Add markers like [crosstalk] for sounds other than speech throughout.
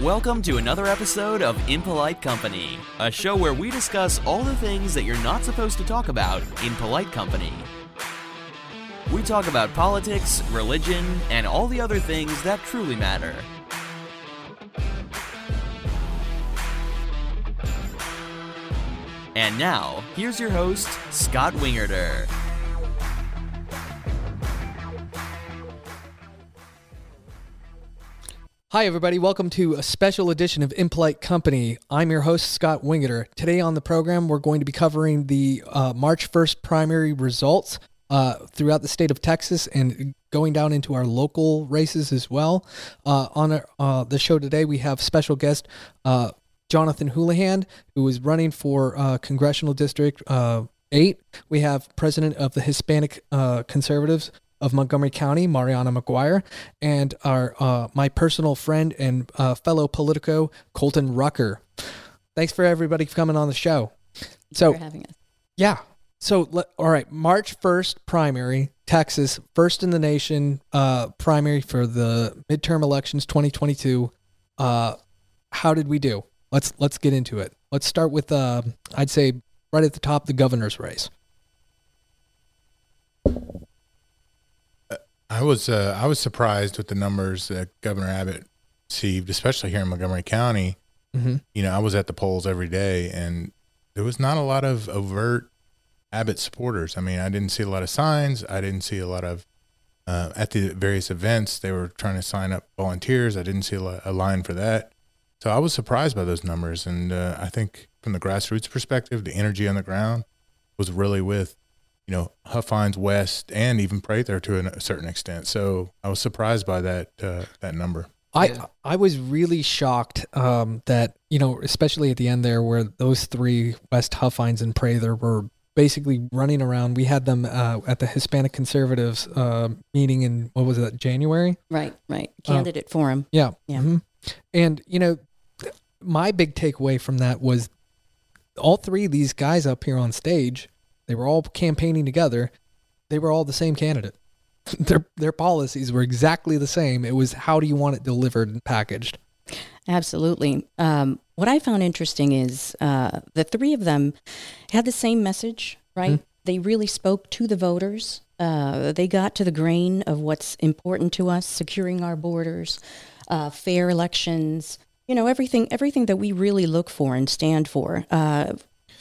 Welcome to another episode of Impolite Company, a show where we discuss all the things that you're not supposed to talk about in polite company. We talk about politics, religion, and all the other things that truly matter. And now, here's your host, Scott Wingerter. Hi, everybody. Welcome to a special edition of Impolite Company. I'm your host, Scott Wingeter. Today on the program, we're going to be covering the uh, March 1st primary results uh, throughout the state of Texas and going down into our local races as well. Uh, on our, uh, the show today, we have special guest uh, Jonathan Houlihan, who is running for uh, Congressional District 8. We have president of the Hispanic Conservatives, of Montgomery County, Mariana McGuire, and our uh, my personal friend and uh, fellow Politico, Colton Rucker. Thanks for everybody for coming on the show. Thanks so, having us. Yeah. So, let, all right, March 1st, primary, Texas, first in the nation, uh, primary for the midterm elections 2022. Uh, how did we do? Let's let's get into it. Let's start with, uh, I'd say, right at the top, the governor's race. I was uh, I was surprised with the numbers that Governor Abbott received, especially here in Montgomery County. Mm-hmm. You know, I was at the polls every day, and there was not a lot of overt Abbott supporters. I mean, I didn't see a lot of signs. I didn't see a lot of uh, at the various events. They were trying to sign up volunteers. I didn't see a, a line for that. So I was surprised by those numbers, and uh, I think from the grassroots perspective, the energy on the ground was really with you know, Huff Huffines West and even Prather to a certain extent. So I was surprised by that uh, that number. I I was really shocked um, that you know, especially at the end there, where those three West Huffines and Prather were basically running around. We had them uh, at the Hispanic Conservatives uh, meeting in what was that January? Right, right. Candidate forum. Yeah, Yeah. mhm. And you know, my big takeaway from that was all three of these guys up here on stage they were all campaigning together. They were all the same candidate. [laughs] their their policies were exactly the same. It was how do you want it delivered and packaged. Absolutely. Um, what I found interesting is uh, the three of them had the same message, right? They really spoke to the voters. Uh, they got to the grain of what's important to us: securing our borders, uh, fair elections. You know, everything everything that we really look for and stand for.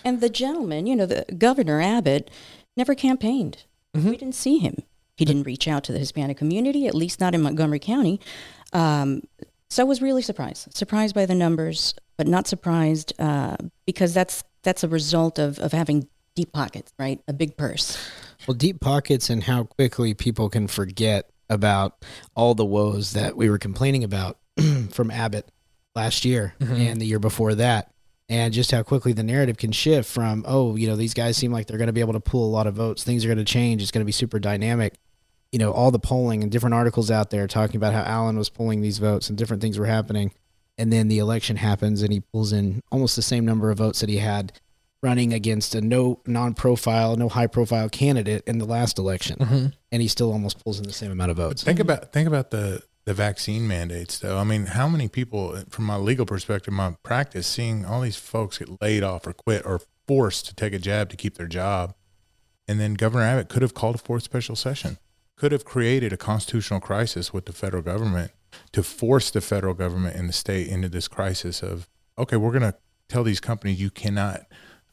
And the gentleman, you know, the Governor Abbott, never campaigned. We didn't see him. He didn't reach out to the Hispanic community, at least not in Montgomery County. Um, so I was really surprised, surprised by the numbers, but not surprised uh, because that's that's a result of, of having deep pockets, right? A big purse. Well, deep pockets and how quickly people can forget about all the woes that we were complaining about [clears throat] from Abbott last year and the year before that. And just how quickly the narrative can shift from, oh, you know, these guys seem like they're going to be able to pull a lot of votes. Things are going to change. It's going to be super dynamic. You know, all the polling and different articles out there talking about how Allen was pulling these votes and different things were happening. And then the election happens and he pulls in almost the same number of votes that he had running against a no non-profile, no high-profile candidate in the last election, mm-hmm. and he still almost pulls in the same amount of votes. Think about think about the the vaccine mandates though. I mean, how many people from my legal perspective, my practice, seeing all these folks get laid off or quit or forced to take a jab to keep their job, and then Governor Abbott could have called a fourth special session, could have created a constitutional crisis with the federal government to force the federal government and the state into this crisis of okay, we're going to tell these companies you cannot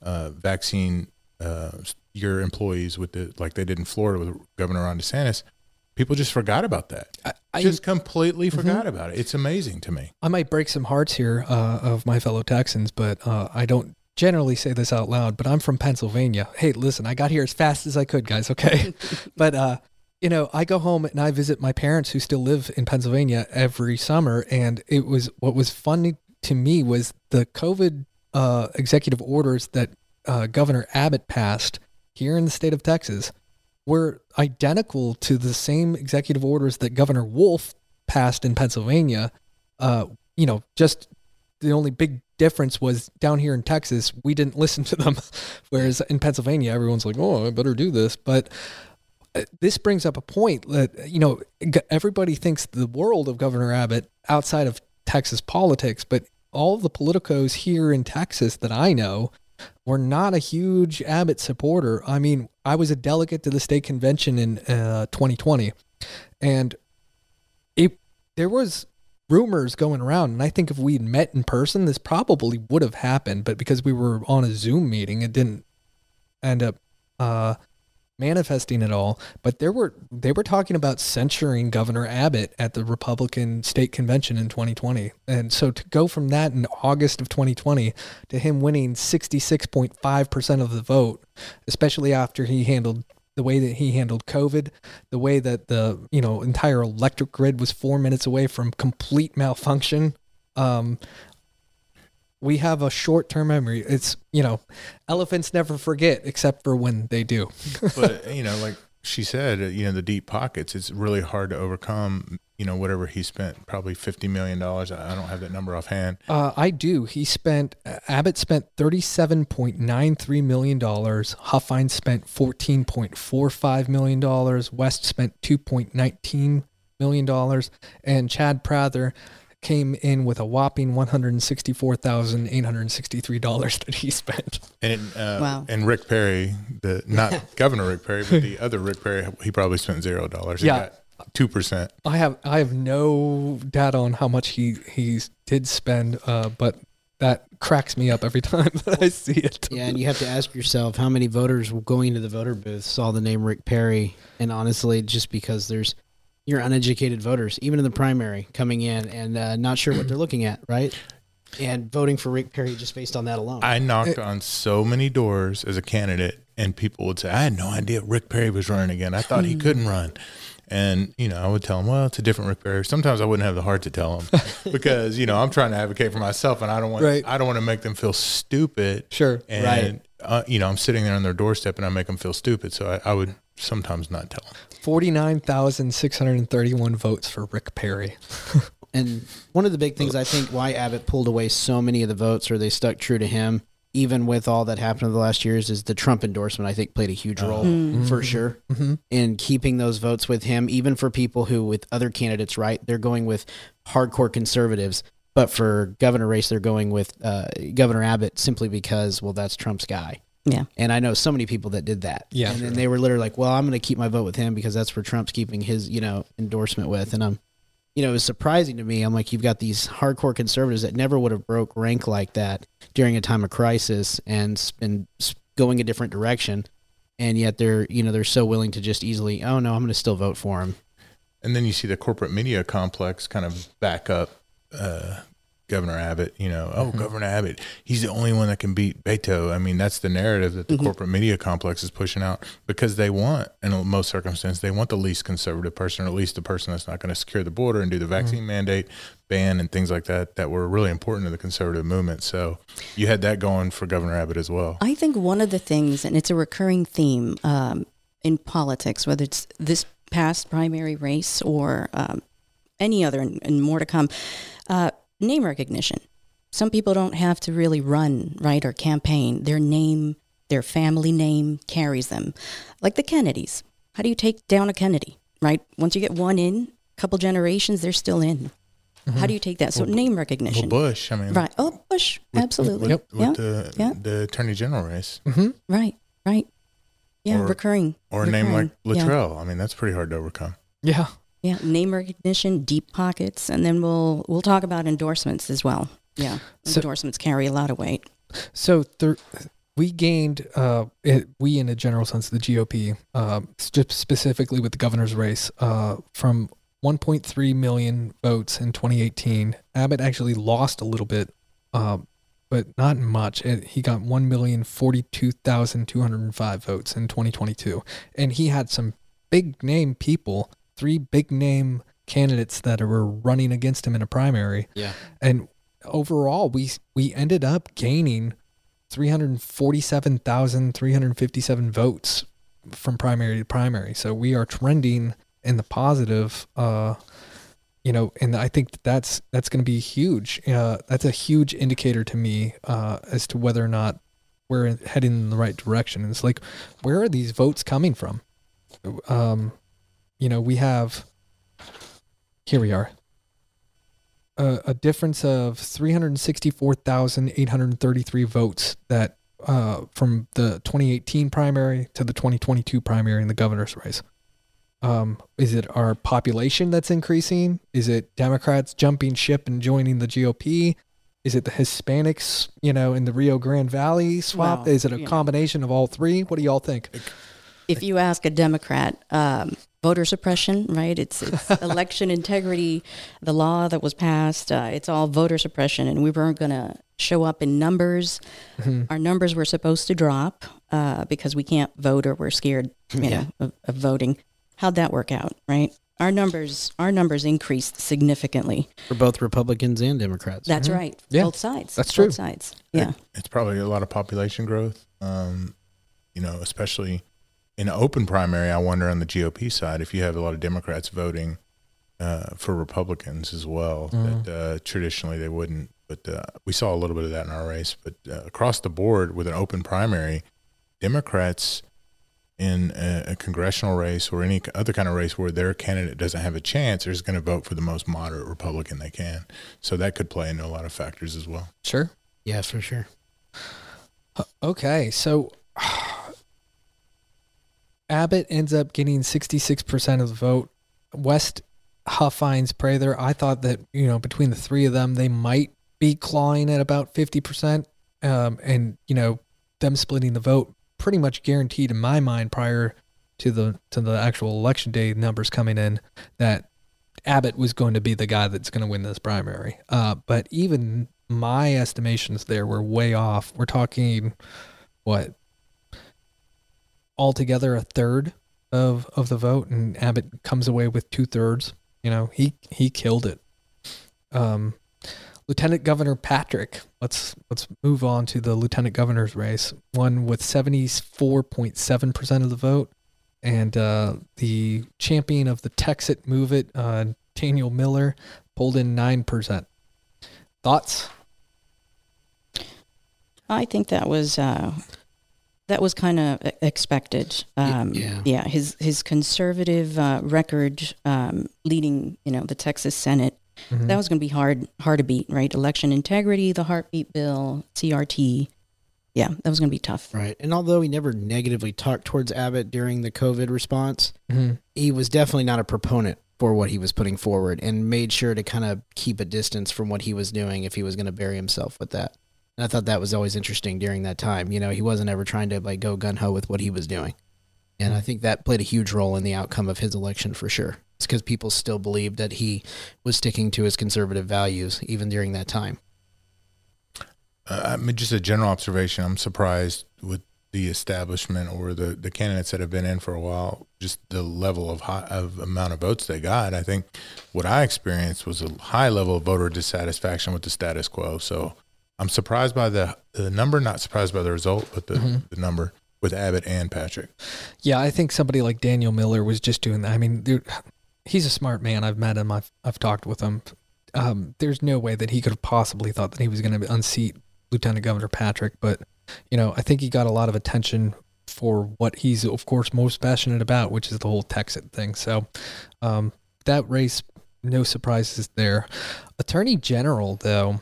uh, vaccine uh, your employees with the like they did in Florida with Governor Ron DeSantis. People just forgot about that. I- just completely forgot about it. It's amazing to me. I might break some hearts here uh, of my fellow Texans, but uh, I don't generally say this out loud. But I'm from Pennsylvania. Hey, listen, I got here as fast as I could, guys. Okay, [laughs] but uh, you know, I go home and I visit my parents who still live in Pennsylvania every summer, and it was what was funny to me was the COVID uh, executive orders that uh, Governor Abbott passed here in the state of Texas were identical to the same executive orders that Governor Wolf passed in Pennsylvania. Uh, you know, just the only big difference was down here in Texas, we didn't [laughs] listen to them, whereas in Pennsylvania, everyone's like, "Oh, I better do this." But uh, this brings up a point that you know everybody thinks the world of Governor Abbott outside of Texas politics, but all the politicos here in Texas that I know were not a huge Abbott supporter. I mean, I was a delegate to the state convention in uh, 2020, and it there was rumors going around, and I think if we'd met in person, this probably would have happened. But because we were on a Zoom meeting, it didn't end up uh, manifesting at all. But there were they were talking about censuring Governor Abbott at the Republican state convention in 2020, and so to go from that in August of 2020 to him winning 66.5 percent of the vote, especially after he handled the way that he handled COVID, the way that the you know entire electric grid was four minutes away from complete malfunction. Um, we have a short term memory. It's you know, elephants never forget except for when they do. [laughs] but you know, like she said, you know, the deep pockets. It's really hard to overcome. You know, whatever he spent, probably fifty million dollars. I don't have that number offhand. Uh, I do. He spent Abbott spent thirty seven point nine three million dollars. Huffines spent fourteen point four five million dollars. West spent two point nineteen million dollars, and Chad Prather came in with a whopping one hundred sixty four thousand eight hundred sixty three dollars that he spent. And uh, Wow. and Rick Perry, the not [laughs] Governor Rick Perry, but the other Rick Perry, he probably spent zero dollars. Yeah. two percent. I have I have no data on how much he he did spend, uh, but that cracks me up every [laughs] time that I see it. Yeah, and you have to ask yourself how many voters going to the voter booth saw the name Rick Perry, and honestly, just because there's your uneducated voters, even in the primary, coming in and uh, not sure what they're looking at, right? And voting for Rick Perry just based on that alone. I knocked on so many doors as a candidate, and people would say, "I had no idea Rick Perry was running again. I thought he Hmm. couldn't run." And you know, I would tell them, "Well, it's a different Rick Perry." Sometimes I wouldn't have the heart to tell them [laughs] because you know I'm trying to advocate for myself, and I don't want Right. I don't want to make them feel stupid. Sure. And Right. uh, you know, I'm sitting there on their doorstep, and I make them feel stupid. So I, I would sometimes not tell them. Forty nine thousand six hundred and thirty one votes for Rick Perry. [laughs] And one of the big things I think why Abbott pulled away so many of the votes or they stuck true to him, even with all that happened over the last years, is the Trump endorsement, I think, played a huge role for sure in keeping those votes with him, even for people who, with other candidates, right, they're going with hardcore conservatives. But for governor race, they're going with uh, Governor Abbott simply because, well, that's Trump's guy. Yeah. And I know so many people that did that. Yeah. And then they were literally like, well, I'm going to keep my vote with him because that's where Trump's keeping his, you know, endorsement with. And I'm, you know, it was surprising to me. I'm like, you've got these hardcore conservatives that never would have broke rank like that during a time of crisis and been going a different direction. And yet they're, you know, they're so willing to just easily, oh no, I'm going to still vote for him. And then you see the corporate media complex kind of back up uh, Governor Abbott. You know, oh, Governor Abbott, he's the only one that can beat Beto. I mean, that's the narrative that the corporate media complex is pushing out because they want, in most circumstances, they want the least conservative person, or at least the person that's not going to secure the border and do the vaccine mandate ban and things like that that were really important to the conservative movement. So you had that going for Governor Abbott as well. I think one of the things, and it's a recurring theme um, in politics, whether it's this past primary race or um, any other and, and more to come, uh, name recognition. Some people don't have to really run, right, or campaign. Their name, their family name carries them. Like the Kennedys. How do you take down a Kennedy, right? Once you get one in, a couple generations, they're still in. How do you take that? So name Well, recognition. Bush, I mean, Right. Oh, Bush. Absolutely. with, with yeah. the, yeah. the attorney general race. Mm-hmm. Right, right. Yeah, Or- recurring. Or a name like recurring. Yeah. Luttrell. I mean, that's pretty hard to overcome. Yeah. Yeah, name recognition, deep pockets, and then we'll we'll talk about endorsements as well. Yeah, So- endorsements carry a lot of weight. So there, we gained, uh, it, we in a general sense, the GOP, uh, specifically with the governor's race, uh, from 1.3 million votes in 2018. Abbott actually lost a little bit, uh, but not much. It, he got 1,042,205 votes in 2022. And he had some big name people, three big name candidates that were running against him in a primary. Yeah. and overall we we ended up gaining 347,357 votes from primary to primary. So we are trending in the positive uh you know and i think that that's that's going to be huge. Uh that's a huge indicator to me uh as to whether or not we're heading in the right direction. And it's like where are these votes coming from? Um you know we have here we are a, a difference of 364,833 votes that uh, from the 2018 primary to the 2022 primary in the governor's race. Um, is it our population that's increasing? Is it Democrats jumping ship and joining the GOP? Is it the Hispanics, you know, in the Rio Grande Valley swap? Well, is it a you know. combination of all three? What do y'all think? if you ask a Democrat, um, voter suppression, right? It's, it's [laughs] election integrity, the law that was passed. Uh, it's all voter suppression, and we weren't going to show up in numbers. Our numbers were supposed to drop uh, because we can't vote or we're scared, you Yeah. know, of, of voting. How'd that work out, right? Our numbers, our numbers increased significantly. for both Republicans and Democrats. That's right. Mm-hmm. Yeah, both sides. that's true. Both sides. Yeah. It's probably a lot of population growth. Um, you know, especially in an open primary. I wonder on the GOP side if you have a lot of Democrats voting uh, for Republicans as well. That uh, traditionally they wouldn't. But uh, we saw a little bit of that in our race. But uh, across the board, with an open primary, Democrats in a, a congressional race or any other kind of race where their candidate doesn't have a chance, they're just going to vote for the most moderate Republican they can. So that could play into a lot of factors as well. Sure. Yeah, for sure. Okay, so Abbott ends up getting 66% of the vote. West Huffines Prather, I thought that, you know, between the three of them, they might be clawing at about 50%. Um, and, you know, them splitting the vote pretty much guaranteed in my mind prior to the to the actual election day numbers coming in that Abbott was going to be the guy that's going to win this primary. Uh, but even my estimations there were way off. We're talking what altogether a third of of the vote, and Abbott comes away with two thirds. You know, he he killed it. Um, Lieutenant Governor Patrick. Let's let's move on to the lieutenant governor's race. One with seventy four point seven percent of the vote, and uh, the champion of the Texit movement, uh, Daniel Miller, pulled in nine percent. Thoughts? I think that was uh, that was kind of expected. Um, yeah. yeah. His his conservative uh, record um, leading, you know, the Texas Senate. Mm-hmm. That was going to be hard hard to beat, right? Election integrity, the heartbeat bill, CRT. Yeah, that was going to be tough. Right. And although he never negatively talked towards Abbott during the COVID response, Mm-hmm. he was definitely not a proponent for what he was putting forward and made sure to kind of keep a distance from what he was doing if he was going to bury himself with that. And I thought that was always interesting during that time. You know, he wasn't ever trying to like go gun ho with what he was doing. And I think that played a huge role in the outcome of his election for sure. It's because people still believed that he was sticking to his conservative values even during that time. Uh, I mean, just a general observation. I'm surprised with the establishment or the, the candidates that have been in for a while, just the level of high, of amount of votes they got. I think what I experienced was a high level of voter dissatisfaction with the status quo. So I'm surprised by the the number, not surprised by the result, but the, the number with Abbott and Patrick. Yeah, I think somebody like Daniel Miller was just doing that. I mean, dude, he's a smart man. I've met him. I've I've talked with him. Um, there's no way that he could have possibly thought that he was going to unseat Lieutenant Governor Patrick. But you know, I think he got a lot of attention for what he's, of course, most passionate about, which is the whole Texit thing. So um, that race, no surprises there. Attorney General, though,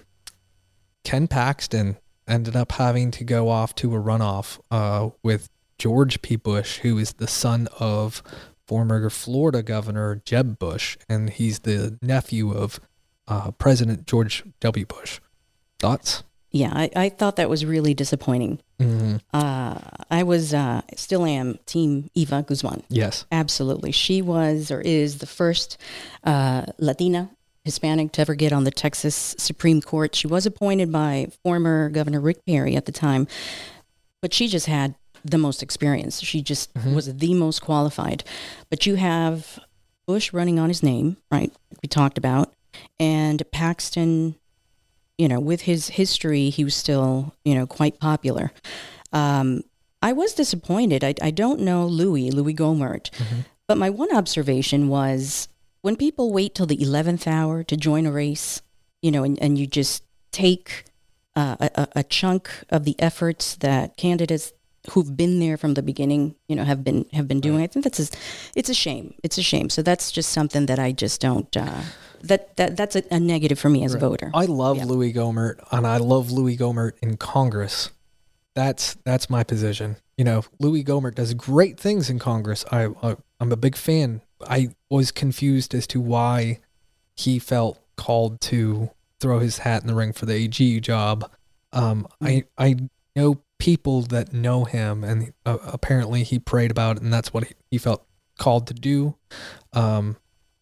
Ken Paxton ended up having to go off to a runoff uh, with George P. Bush, who is the son of former Florida Governor Jeb Bush, and he's the nephew of uh, President George W. Bush. Thoughts? Yeah, I, I thought that was really disappointing. Mm-hmm. Uh, I was uh, still am Team Eva Guzman. Yes. Absolutely. She was or is the first uh, Latina Hispanic to ever get on the Texas Supreme Court. She was appointed by former Governor Rick Perry at the time, but she just had the most experience. She just was the most qualified. But you have Bush running on his name, right? We talked about, and Paxton. You know, with his history, he was still you know quite popular. Um, I was disappointed. I, I don't know Louis, Louis Gohmert. But my one observation was when people wait till the 11th hour to join a race, you know, and, and you just take uh, a, a- chunk of the efforts that candidates who've been there from the beginning, you know, have been have been doing. I think that's a, it's a shame. It's a shame. So that's just something that I just don't uh, that, that that's a, a negative for me as a voter. I love Yeah. Louis Gohmert, and I love Louis Gohmert in Congress. That's that's my position. You know, Louis Gohmert does great things in Congress. I, I I'm a big fan. I was confused as to why he felt called to throw his hat in the ring for the AG job. Um, I I know people that know him, and uh, apparently he prayed about it, and that's what he, he felt called to do. Um,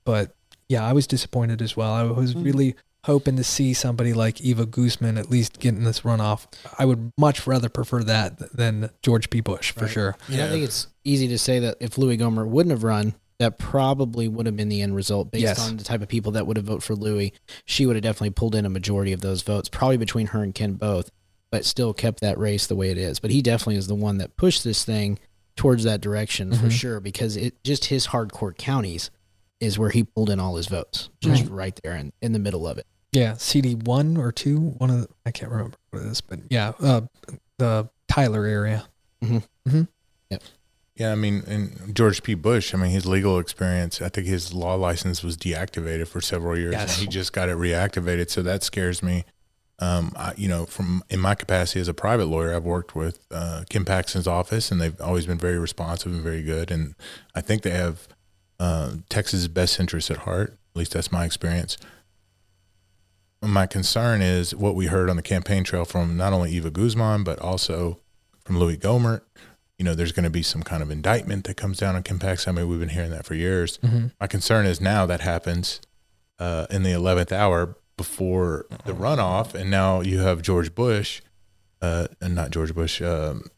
but yeah, I was disappointed as well. I was Mhm. really hoping to see somebody like Eva Guzman at least getting this runoff. I would much rather prefer that than George P. Bush for Right. sure. And I think it's easy to say that if Louis Gohmert wouldn't have run, that probably would have been the end result based Yes. on the type of people that would have voted for Louis. She would have definitely pulled in a majority of those votes, probably between her and Ken both, but still kept that race the way it is. But he definitely is the one that pushed this thing towards that direction for Mhm. sure because it just his hardcore counties is where he pulled in all his votes, just Right. right there in, in the middle of it. Yeah, CD one or two, one of the, I can't remember what it is, but yeah, uh, the Tyler area. Yeah, I mean, and George P. Bush, I mean, his legal experience, I think his law license was deactivated for several years, Yes. and he just got it reactivated. So that scares me. Um, I, you know, from in my capacity as a private lawyer, I've worked with uh, Ken Paxton's office, and they've always been very responsive and very good. And I think they have uh, Texas' best interests at heart. At least that's my experience. My concern is what we heard on the campaign trail from not only Eva Guzman, but also from Louis Gohmert. You know, there's going to be some kind of indictment that comes down on Ken Paxton. I mean, we've been hearing that for years. Mm-hmm. My concern is now that happens uh, in the 11th hour before the runoff, and now you have George Bush, uh, and not George Bush, um,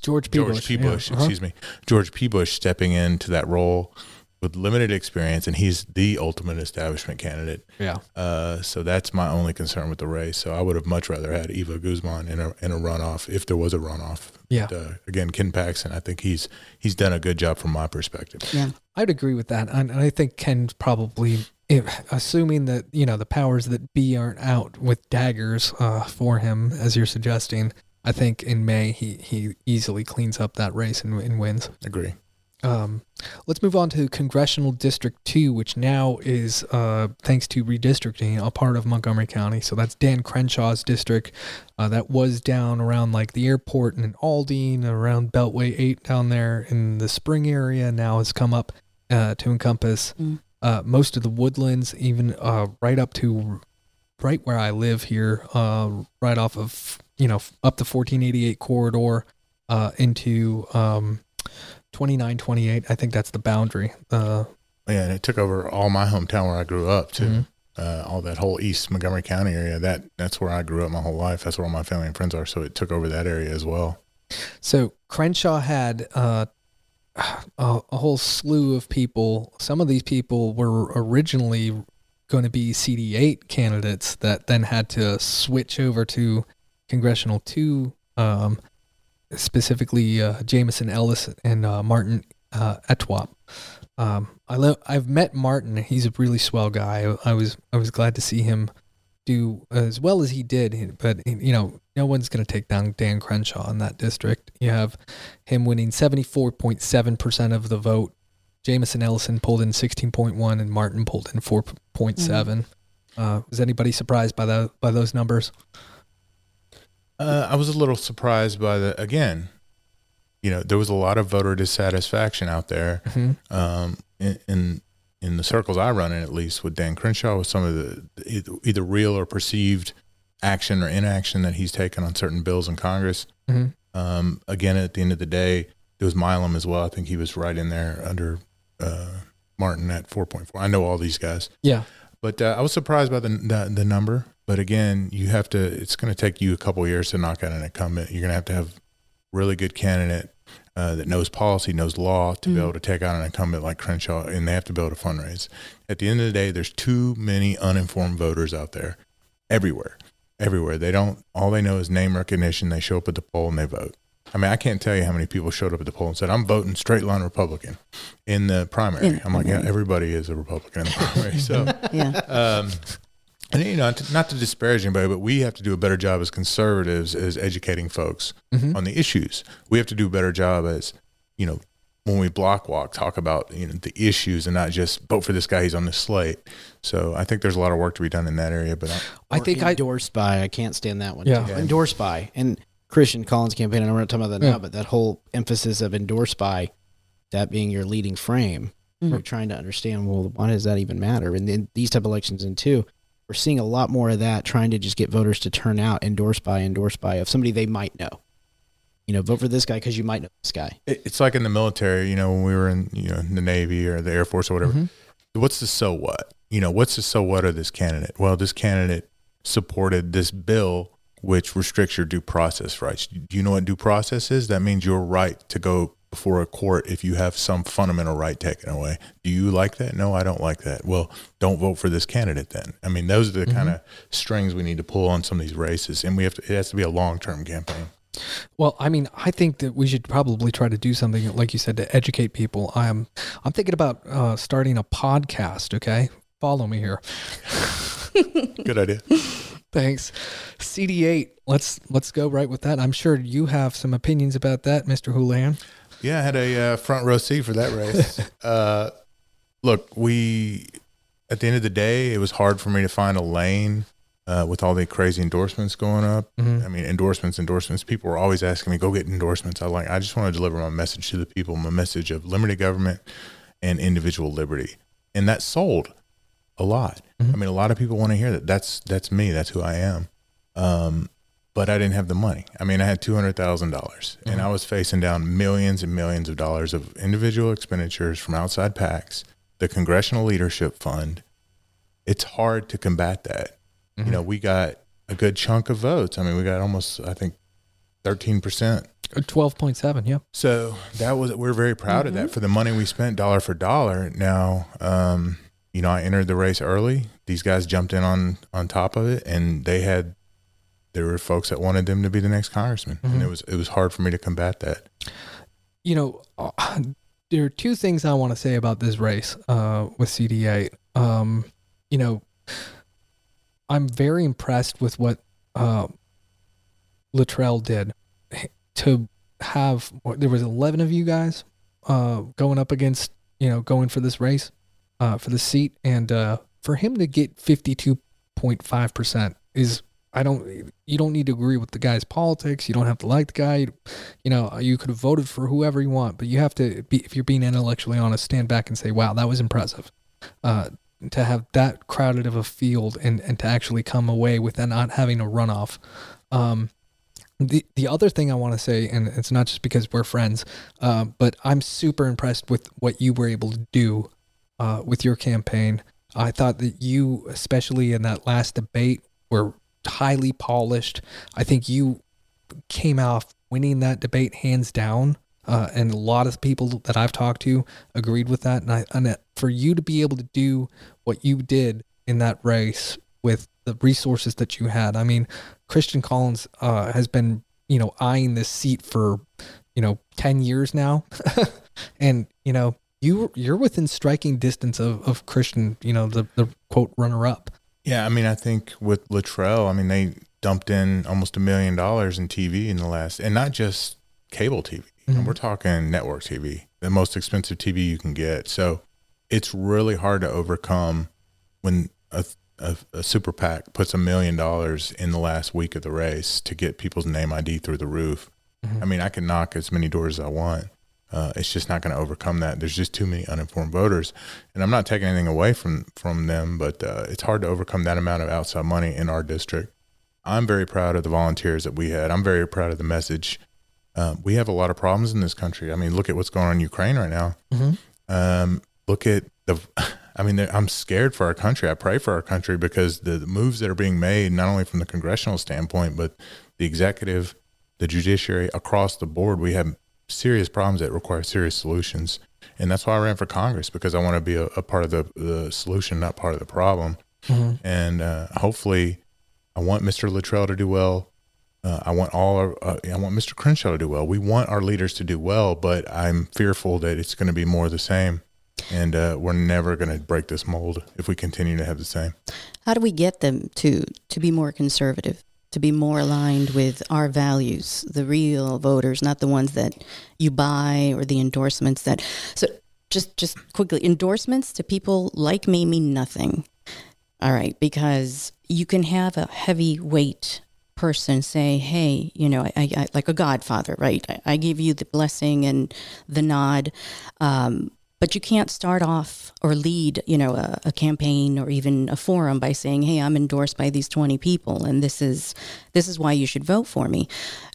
George P. George Bush. P. yeah, Bush, uh-huh. excuse me, George P. Bush stepping into that role with limited experience, and he's the ultimate establishment candidate. Yeah. Uh, so that's my only concern with the race. So I would have much rather had Eva Guzman in a in a runoff if there was a runoff. Yeah. But, uh, again, Ken Paxton, I think he's he's done a good job from my perspective. Yeah. I'd agree with that, and I think Ken's probably, if, assuming that you know the powers that be aren't out with daggers uh, for him, as you're suggesting. I think in May he he easily cleans up that race and, and wins. Agree. Um, let's move on to Congressional District 2, which now is, uh, thanks to redistricting, a part of Montgomery County. So that's Dan Crenshaw's district. Uh, that was down around like the airport and in Aldine, around Beltway 8 down there in the spring area. Now has come up uh, to encompass Mm. uh, most of the woodlands, even uh, right up to right where I live here, uh, right off of, you know, up the 1488 corridor uh, into. Um, 29 28 i think that's the boundary uh Yeah, and it took over all my hometown where I grew up too. Mhm. Uh, all that whole East Montgomery County area. That that's where I grew up my whole life. That's where all my family and friends are. So it took over that area as well. so crenshaw had uh a, a whole slew of people some of these people were originally going to be cd8 candidates that then had to switch over to congressional 2 um specifically uh jameson ellis and uh martin uh Etwop um i i've met martin he's a really swell guy I, I was i was glad to see him do as well as he did, but you know, no one's going to take down Dan Crenshaw in that district. You have him winning 74.7% of the vote. Jameson Ellison pulled in 16.1 and Martin pulled in 4.7. Uh, was anybody surprised by the by those numbers? Uh, I was a little surprised by the again. You know, there was a lot of voter dissatisfaction out there. Mm-hmm. um, in, in in the circles I run in, at least with Dan Crenshaw, with some of the either, either real or perceived action or inaction that he's taken on certain bills in Congress. Mm-hmm. Um, again, at the end of the day, it was Milam as well. I think he was right in there under uh, Martin at four point four. I know all these guys, Yeah. but uh, I was surprised by the, the the number. But again, you have to. It's going to take you a couple years to knock out an incumbent. You're going to have to have really good candidate uh, that knows policy, knows law to be able to take out an incumbent like Crenshaw, and they have to be able to fundraise. At the end of the day, there's too many uninformed voters out there, everywhere, everywhere. They don't. All they know is name recognition. They show up at the poll and they vote. I mean, I can't tell you how many people showed up at the poll and said, "I'm voting straight line Republican in the primary." I'm like, yeah, everybody is a Republican in the primary. [laughs] So Yeah. um, and you know, not to, not to disparage anybody, but we have to do a better job as conservatives as educating folks Mhm. on the issues. We have to do a better job as, you know, when we block walk, talk about you know the issues and not just vote for this guy. He's on the slate. So I think there's a lot of work to be done in that area. But I, I think I endorsed by. I can't stand that one. Yeah. too. endorsed by and Christian Collins campaign. I know we're not talking about that Yeah. now, but that whole emphasis of endorsed by, that being your leading frame. Mhm. We're trying to understand. Well, why does that even matter? And in these type of elections, and two, we're seeing a lot more of that, trying to just get voters to turn out endorsed by, endorsed by of somebody they might know. You know, vote for this guy because you might know this guy. it's like in the military. You know, when we were in you know in the Navy or the Air Force or whatever. Mhm. What's the so what? You know, what's the so what of this candidate? Well, this candidate supported this bill which restricts your due process rights. Do you know what due process is? That means your right to go before a court if you have some fundamental right taken away. Do you like that? No, I don't like that. Well, don't vote for this candidate then. I mean, those are the kind of strings we need to pull on some of these races, and we have to. It has to be a long term campaign. Well, I mean, I think that we should probably try to do something, like you said, to educate people. I'm, I'm thinking about uh, starting a podcast. Okay, follow me here. [laughs] Good idea. [laughs] Thanks. CD8. Let's let's go right with that. I'm sure you have some opinions about that, Mr. Houlihan. Yeah, I had a uh, front row seat for that race. [laughs] uh, look, we at the end of the day, it was hard for me to find a lane uh, with all the crazy endorsements going up. Mhm. I mean, endorsements, endorsements. People were always asking me, "Go get endorsements." I like. I just want to deliver my message to the people, my message of limited government and individual liberty, and that sold a lot. Mhm. I mean, a lot of people want to hear that. That's that's me. That's who I am. Um, but I didn't have the money. I mean, I had two hundred thousand dollars, and mm-hmm. I was facing down millions and millions of dollars of individual expenditures from outside PACs, the Congressional Leadership Fund. It's hard to combat that. You mm-hmm. know, we got a good chunk of votes. I mean, we got almost, I think, thirteen percent. Twelve point seven. Yeah. So that was we're very proud of that mm-hmm. for the money we spent dollar for dollar. Now, um, you know, I entered the race early. These guys jumped in on on top of it, and they had there were folks that wanted them to be the next congressman, and it was it was hard for me to combat that. You know, uh, [laughs] there are two things I want to say about this race uh, with CD8. Um, you know, I'm very impressed with what uh, Luttrell did to have. There was 11 of you guys uh, going up against, you know, going for this race uh, for the seat, and uh, for him to get 52.5 percent is. I don't. You don't need to agree with the guy's politics. You don't have to like the guy. You, know, you could have voted for whoever you want, but you have to be. If you're being intellectually honest, stand back and say, "Wow, that was impressive." Uh, to have that crowded of a field and and to actually come away with not having a runoff. Um, the the other thing I want to say, and it's not just because we're friends, uh, but I'm super impressed with what you were able to do uh, with your campaign. I thought that you, especially in that last debate, were highly polished. I think you came out winning that debate hands down. Uh, and a lot of people that I've talked to agreed with that. And, I, and for you to be able to do what you did in that race with the resources that you had, I mean, Christian Collins uh, has been, you know, eyeing this seat for, you know, 10 years now. [laughs] and, you know, you, you're within striking distance of, of Christian, you know, the, the quote runner up. Yeah, I mean, I think with Luttrell, I mean, they dumped in almost a million dollars in TV in the last, and not just cable TV. Mhm. We're talking network TV, the most expensive TV you can get. So it's really hard to overcome when a, a, a super PAC puts a million dollars in the last week of the race to get people's name ID through the roof. I mean, I can knock as many doors as I want. Uh, it's just not going to overcome that. There's just too many uninformed voters, and I'm not taking anything away from from them, but uh, it's hard to overcome that amount of outside money in our district. I'm very proud of the volunteers that we had. I'm very proud of the message. Uh, we have a lot of problems in this country. I mean, look at what's going on in Ukraine right now. Mhm. Um, look at the. [laughs] I mean, I'm scared for our country. I pray for our country because the, the moves that are being made, not only from the congressional standpoint, but the executive, the judiciary across the board, we have serious problems that require serious solutions. And that's why I ran for Congress because I want to be a, a part of the, the solution, not part of the problem. And uh, hopefully, I want Mr. Luttrell to do well. Uh, I want all our, uh, I want Mr. Crenshaw to do well. We want our leaders to do well, but I'm fearful that it's going to be more the same. And uh, we're never going to break this mold if we continue to have the same. How do we get them to to be more conservative? To be more aligned with our values, the real voters, not the ones that you buy or the endorsements that. So just just quickly, endorsements to people like me mean nothing. All right, because you can have a heavyweight person say, "Hey, you know, I, I like a godfather, right? I, I, give you the blessing and the nod." Um, but you can't start off or lead, you know, a, a, campaign or even a forum by saying, "Hey, I'm endorsed by these 20 people, and this is this is why you should vote for me."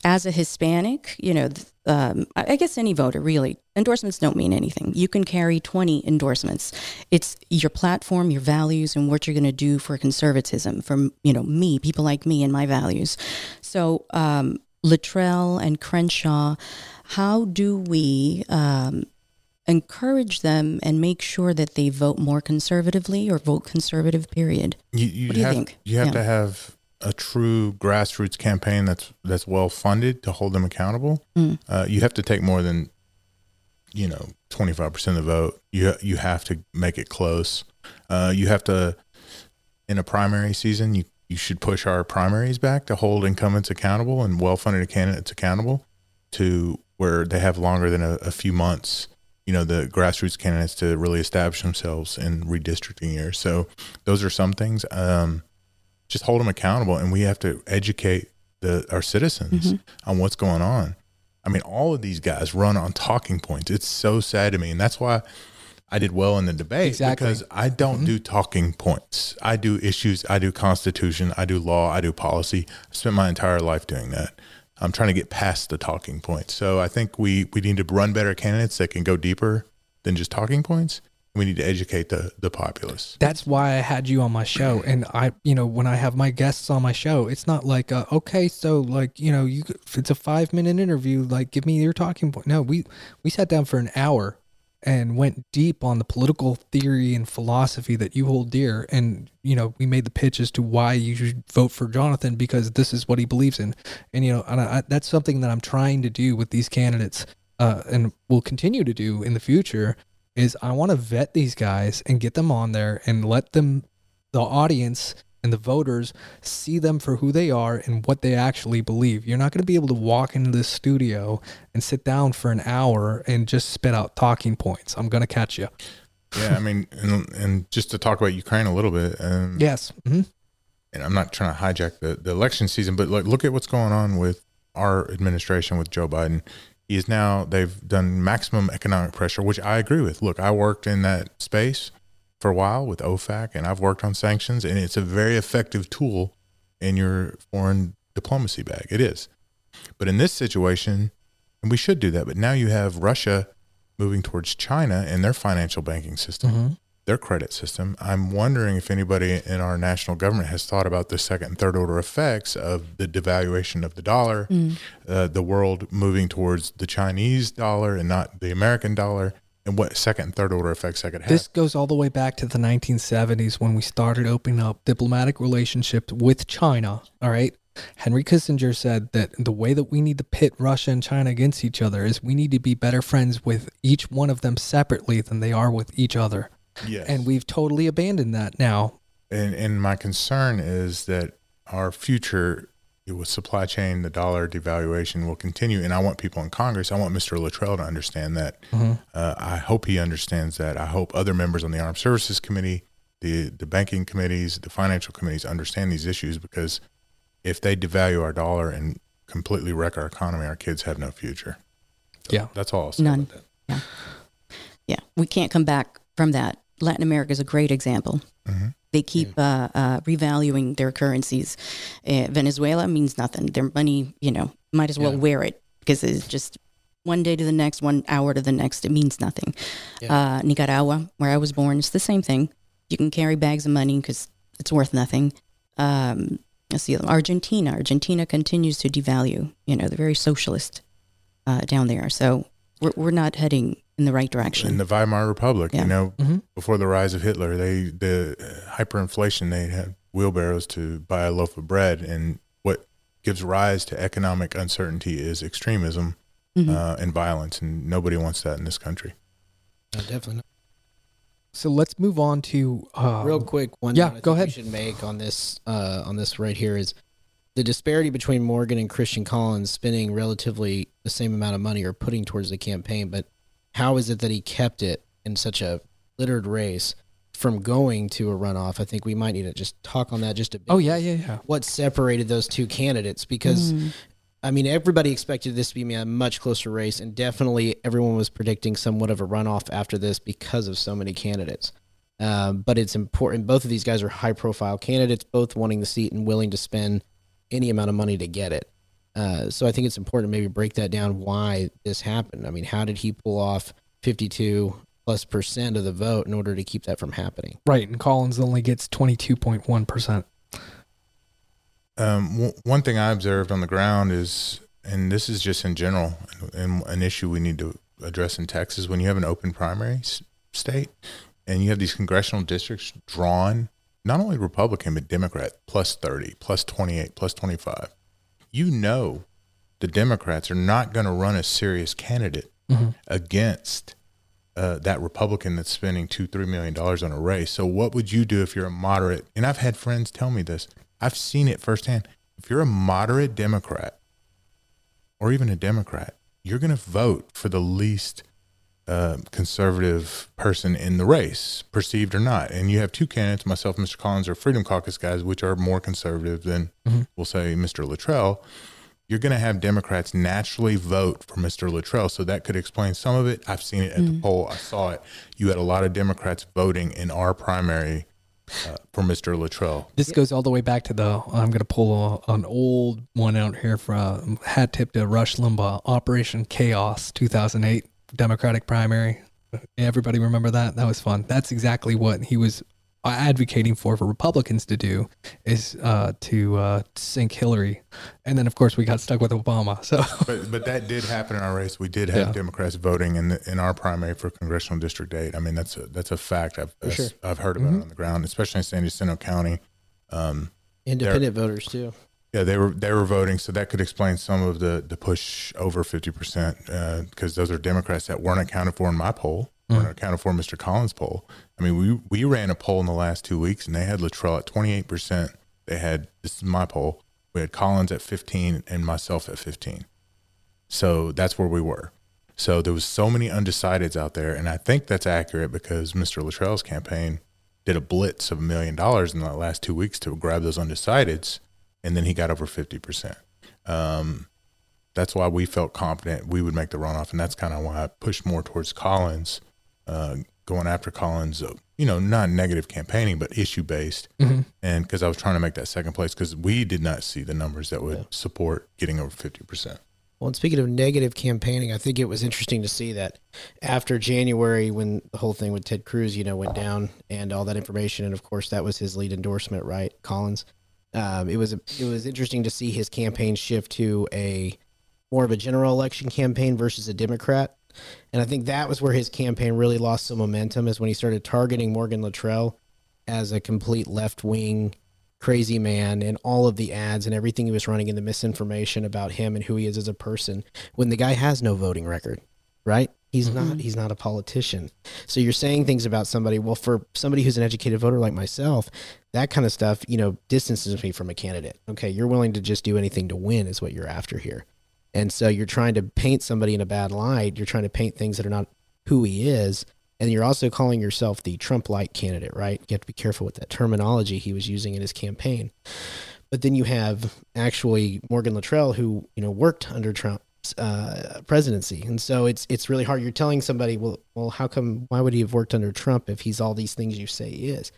As a Hispanic, you know, um, I guess any voter really endorsements don't mean anything. You can carry 20 endorsements. It's your platform, your values, and what you're going to do for conservatism, for you know me, people like me, and my values. So um, Luttrell and Crenshaw, how do we? Um, encourage them and make sure that they vote more conservatively or vote conservative period. You, you what do you have, think? you have Yeah. to have a true grassroots campaign that's that's well funded to hold them accountable. Mm. uh, you have to take more than you know 25% of the vote. You you have to make it close. Uh, you have to in a primary season you you should push our primaries back to hold incumbents accountable and well-funded candidates accountable to where they have longer than a, a few months you know the grassroots candidates to really establish themselves in redistricting years so those are some things um, just hold them accountable and we have to educate the our citizens on what's going on. I mean all of these guys run on talking points. It's so sad to me and that's why i did well in the debate Exactly. because i don't do talking points. I do issues i do constitution i do law i do policy. I spent my entire life doing that i'm trying to get past the talking points so i think we we need to run better candidates that can go deeper than just talking points we need to educate the the populace That's why I had you on my show. And I, you know, when I have my guests on my show, it's not like, uh, okay, so like, you know, you it's a five minute interview, like, give me your talking point. No, we we sat down for an hour and went deep on the political theory and philosophy that you hold dear. And you know, we made the pitch as to why you should vote for Jonathan because this is what he believes in. And you know, and I, that's something that I'm trying to do with these candidates, uh, and will continue to do in the future is I want to vet these guys and get them on there and let them, the audience and the voters, see them for who they are and what they actually believe. You're not going to be able to walk into this studio and sit down for an hour and just spit out talking points. I'm going to catch you. yeah i mean and, and just to talk about ukraine a little bit um, Yes. hmm and I'm not trying to hijack the, the election season, but like look at what's going on with our administration with Joe Biden. He is now they've done maximum economic pressure, which I agree with. Look, I worked in that space for a while with OFAC, and I've worked on sanctions, and it's a very effective tool in your foreign diplomacy bag. It is, but in this situation, and we should do that. But now you have Russia moving towards China and their financial banking system their credit system. I'm wondering if anybody in our national government has thought about the second and third order effects of the devaluation of the dollar, uh, the world moving towards the Chinese dollar and not the American dollar, and what second and third order effects that could have. This goes all the way back to the 1970s when we started opening up diplomatic relationships with China. All right. Henry Kissinger said that the way that we need to pit Russia and China against each other is we need to be better friends with each one of them separately than they are with each other. yes. And we've totally abandoned that now. and and my concern is that our future with supply chain, the dollar devaluation will continue. And I want people in Congress, I want Mr. Luttrell to understand that. Uh, I hope he understands that. I hope other members on the Armed Services Committee, the the banking committees, the financial committees understand these issues because if they devalue our dollar and completely wreck our economy, our kids have no future. So Yeah. that's all. I'll say None. about that. Yeah, we can't come back from that. Latin America is a great example. Mhm. They keep uh, uh, revaluing their currencies. Uh, Venezuela means nothing. Their money, you know, might as well Yeah. wear it because it's just one day to the next, one hour to the next. It means nothing. Uh, Nicaragua, where I was born, it's the same thing. You can carry bags of money because it's worth nothing. Um, let's see, Argentina. Argentina continues to devalue. You know, they're very socialist uh, down there. So we're, we're not heading in the right direction. in the Weimar Republic, Yeah. you know, Mhm. before the rise of Hitler, they the hyperinflation they had wheelbarrows to buy a loaf of bread, and what gives rise to economic uncertainty is extremism Mhm. uh, and violence, and nobody wants that in this country. No, definitely not. So let's move on to uh, Real quick, one yeah, go ahead. We should make on this uh, on this right here is the disparity between Morgan and Christian Collins spending relatively the same amount of money or putting towards the campaign, but how is it that he kept it in such a littered race from going to a runoff? I think we might need to just talk on that just a bit. Oh yeah, yeah, yeah. What separated those two candidates? Because I mean, everybody expected this to be a much closer race, and definitely everyone was predicting somewhat of a runoff after this because of so many candidates. Um, but it's important. Both of these guys are high profile candidates, both wanting the seat and willing to spend any amount of money to get it. Uh, so I think it's important to maybe break that down why this happened. I mean, how did he pull off 52 plus percent of the vote in order to keep that from happening? Right, and Collins only gets twenty two point one percent. Um, w- one thing I observed on the ground is, and this is just in general, and an issue we need to address in Texas when you have an open primary s- state and you have these congressional districts drawn not only Republican but Democrat plus 30, plus 28, plus 25. You know the Democrats are not going to run a serious candidate against uh, that Republican that's spending two, three million dollars on a race. So, what would you do if you're a moderate? And I've had friends tell me this. I've seen it firsthand. If you're a moderate Democrat or even a Democrat, you're going to vote for the least uh, conservative person in the race, perceived or not. And you have two candidates, myself, and Mr. Collins, or Freedom Caucus guys, which are more conservative than, we'll say, Mr. Luttrell. You're going to have Democrats naturally vote for Mr. Luttrell. So that could explain some of it. I've seen it at the poll. I saw it. You had a lot of Democrats voting in our primary uh, for Mr. Luttrell. This goes all the way back to the. I'm going to pull a, an old one out here from hat tip to Rush Limbaugh, Operation Chaos, 2008 Democratic primary. Everybody remember that? That was fun. That's exactly what he was advocating for for Republicans to do is uh, to uh, sink Hillary, and then of course we got stuck with Obama. So but but that did happen in our race. We did have Yeah. Democrats voting in the, in our primary for congressional district eight. I mean that's a that's a fact. I've sure. I've heard about it on the ground, especially in San Jacinto County. Um, Independent voters too. Yeah, they were they were voting, so that could explain some of the the push over fifty percent uh, because those are Democrats that weren't accounted for in my poll, mm. weren't accounted for in Mr. Collins' poll. I mean, we we ran a poll in the last two weeks, and they had Luttrell at twenty eight percent. They had this is my poll. We had Collins at fifteen and myself at fifteen. So that's where we were. So there was so many undecideds out there, and I think that's accurate because Mr. Luttrell's campaign did a blitz of a million dollars in the last two weeks to grab those undecideds, and then he got over fifty percent. Um, that's why we felt confident we would make the runoff, and that's kind of why I pushed more towards Collins, uh, going after Collins. Uh, you know, not negative campaigning, but issue based, and because I was trying to make that second place because we did not see the numbers that would support getting over fifty percent. Well, and speaking of negative campaigning, I think it was interesting to see that after January, when the whole thing with Ted Cruz, you know, went down and all that information, and of course that was his lead endorsement, right, Collins. Um, it was it was interesting to see his campaign shift to a more of a general election campaign versus a Democrat, and I think that was where his campaign really lost some momentum, is when he started targeting Morgan Luttrell as a complete left wing crazy man and all of the ads and everything he was running and the misinformation about him and who he is as a person when the guy has no voting record right? He's not he's not a politician. So you're saying things about somebody well for somebody who's an educated voter like myself that kind of stuff you know distances me from a candidate okay you're willing to just do anything to win is what you're after here and so you're trying to paint somebody in a bad light you're trying to paint things that are not who he is and you're also calling yourself the Trump like candidate, right? You have to be careful with that terminology he was using in his campaign. But then you have actually Morgan Luttrell, who you know worked under Trump's uh, presidency, and so it's it's really hard. You're telling somebody, well, well, how come? Why would he have worked under Trump if he's all these things you say he is?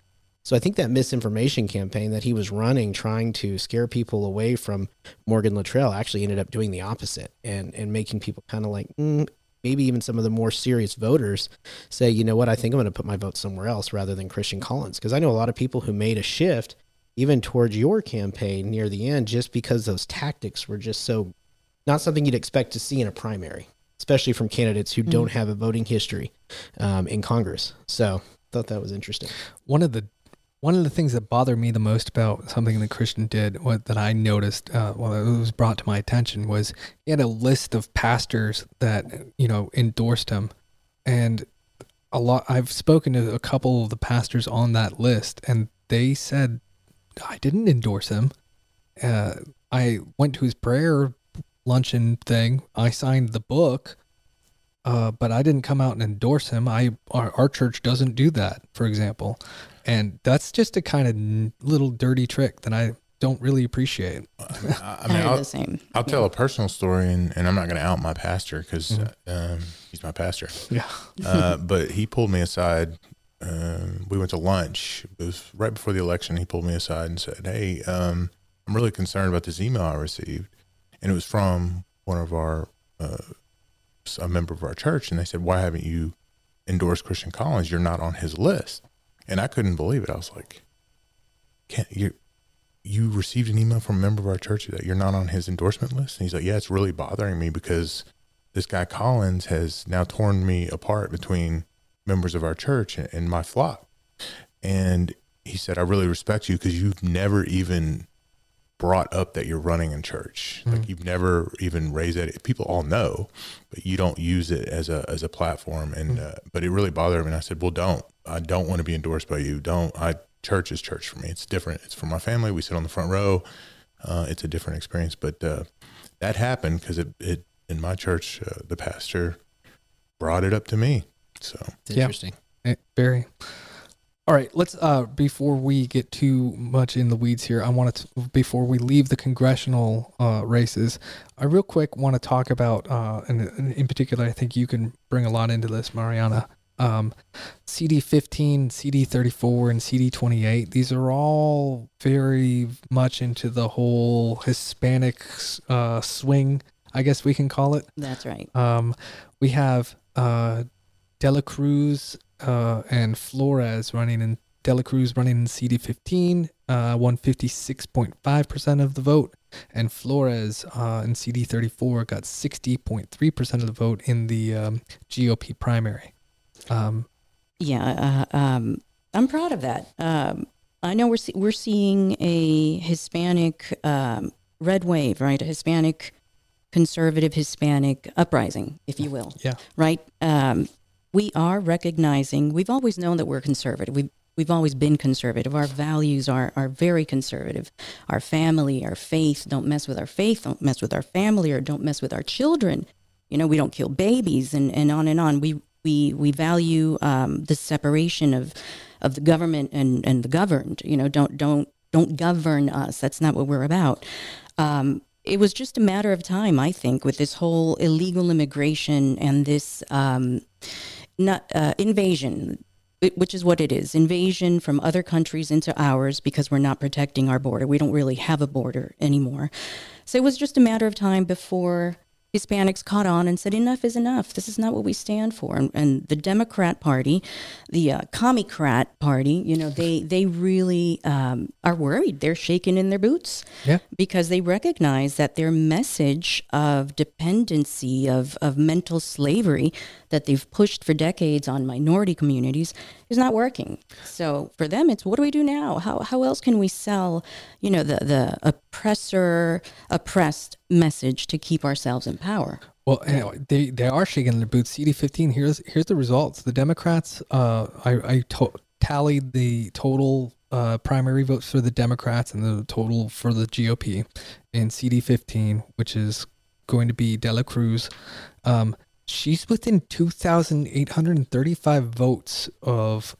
So I think that misinformation campaign that he was running, trying to scare people away from Morgan Luttrell, actually ended up doing the opposite and and making people kind of like. Mm, maybe even some of the more serious voters say, you know what, I think I'm going to put my vote somewhere else rather than Christian Collins. Because I know a lot of people who made a shift even towards your campaign near the end just because those tactics were just so not something you'd expect to see in a primary, especially from candidates who don't have a voting history um, in Congress. So thought that was interesting. one of the one of the things that bothered me the most about something that Christian did, what that I noticed, uh, well, it was brought to my attention, was he had a list of pastors that you know endorsed him, and a lot. I've spoken to a couple of the pastors on that list, and they said I didn't endorse him. Uh, I went to his prayer luncheon thing. I signed the book, uh, but I didn't come out and endorse him. I our, our church doesn't do that, for example, and that's just a kind of little dirty trick that I don't really appreciate. I, [laughs] I I mean, I'll, the same. I'll tell a personal story, and, and I'm not going to out my pastor because um, he's my pastor. Yeah. uh, but he pulled me aside. Um, we went to lunch. It was right before the election. He pulled me aside and said, "Hey, um, I'm really concerned about this email I received, and it was from one of our uh, a member of our church, and they said, "Why haven't you endorsed Christian Collins? You're not on his list." And I couldn't believe it. I was like, "Can't you?" You received an email from a member of our church that you're not on his endorsement list. And he's like, Yeah, it's really bothering me because this guy Collins has now torn me apart between members of our church and, and my flock. And he said, I really respect you because you've never even brought up that you're running in church. Like you've never even raised it. People all know, but you don't use it as a as a platform. And uh, but it really bothered me. And I said, Well, don't. I don't want to be endorsed by you. Don't. I church is church for me. It's different. It's for my family. We sit on the front row. Uh, it's a different experience. But uh, that happened because it, it in my church, uh, the pastor brought it up to me. So It's Yeah. interesting. Eh, Very. All right, let's uh before we get too much in the weeds here, I want to before we leave the congressional uh races, I real quick want to talk about uh and and in particular I think you can bring a lot into this, Mariana. Um CD15, CD34 and CD28. These are all very much into the whole Hispanic uh swing, I guess we can call it. That's right. Um, we have uh, Dela Cruz uh, and Flores running in Dela Cruz running in CD15, uh, won 56.5% of the vote, and Flores uh, in CD34 got 60.3% of the vote in the um, GOP primary. Um, Yeah, uh, um, I'm proud of that. Um, I know we're see- we're seeing a Hispanic um, red wave, right? A Hispanic conservative Hispanic uprising, if you will. Yeah. Right. Um, we are recognizing. We've always known that we're conservative. We've we've always been conservative. Our values are are very conservative. Our family, our faith. Don't mess with our faith. Don't mess with our family, or don't mess with our children. You know, we don't kill babies, and, and on and on. We we we value um, the separation of of the government and and the governed. You know, don't don't don't govern us. That's not what we're about. Um, it was just a matter of time, I think, with this whole illegal immigration and this um, not uh, invasion, which is what it is invasion from other countries into ours because we're not protecting our border. We don't really have a border anymore. So it was just a matter of time before Hispanics caught on and said, enough is enough. This is not what we stand for. And, and the Democrat Party, the uh, Party, you know, they, they really um, are worried. They're shaking in their boots yeah. because they recognize that their message of dependency, of, of mental slavery that they've pushed for decades on minority communities is not working. So for them, it's what do we do now? How, how else can we sell, you know, the, the oppressor, oppressed message to keep ourselves in power? Well, anyway, they they are shaking their boots. CD15. Here's here's the results. The Democrats. Uh, I I to- tallied the total uh, primary votes for the Democrats and the total for the GOP in CD15, which is going to be Dela Cruz. Um, she's within 2,835 votes of,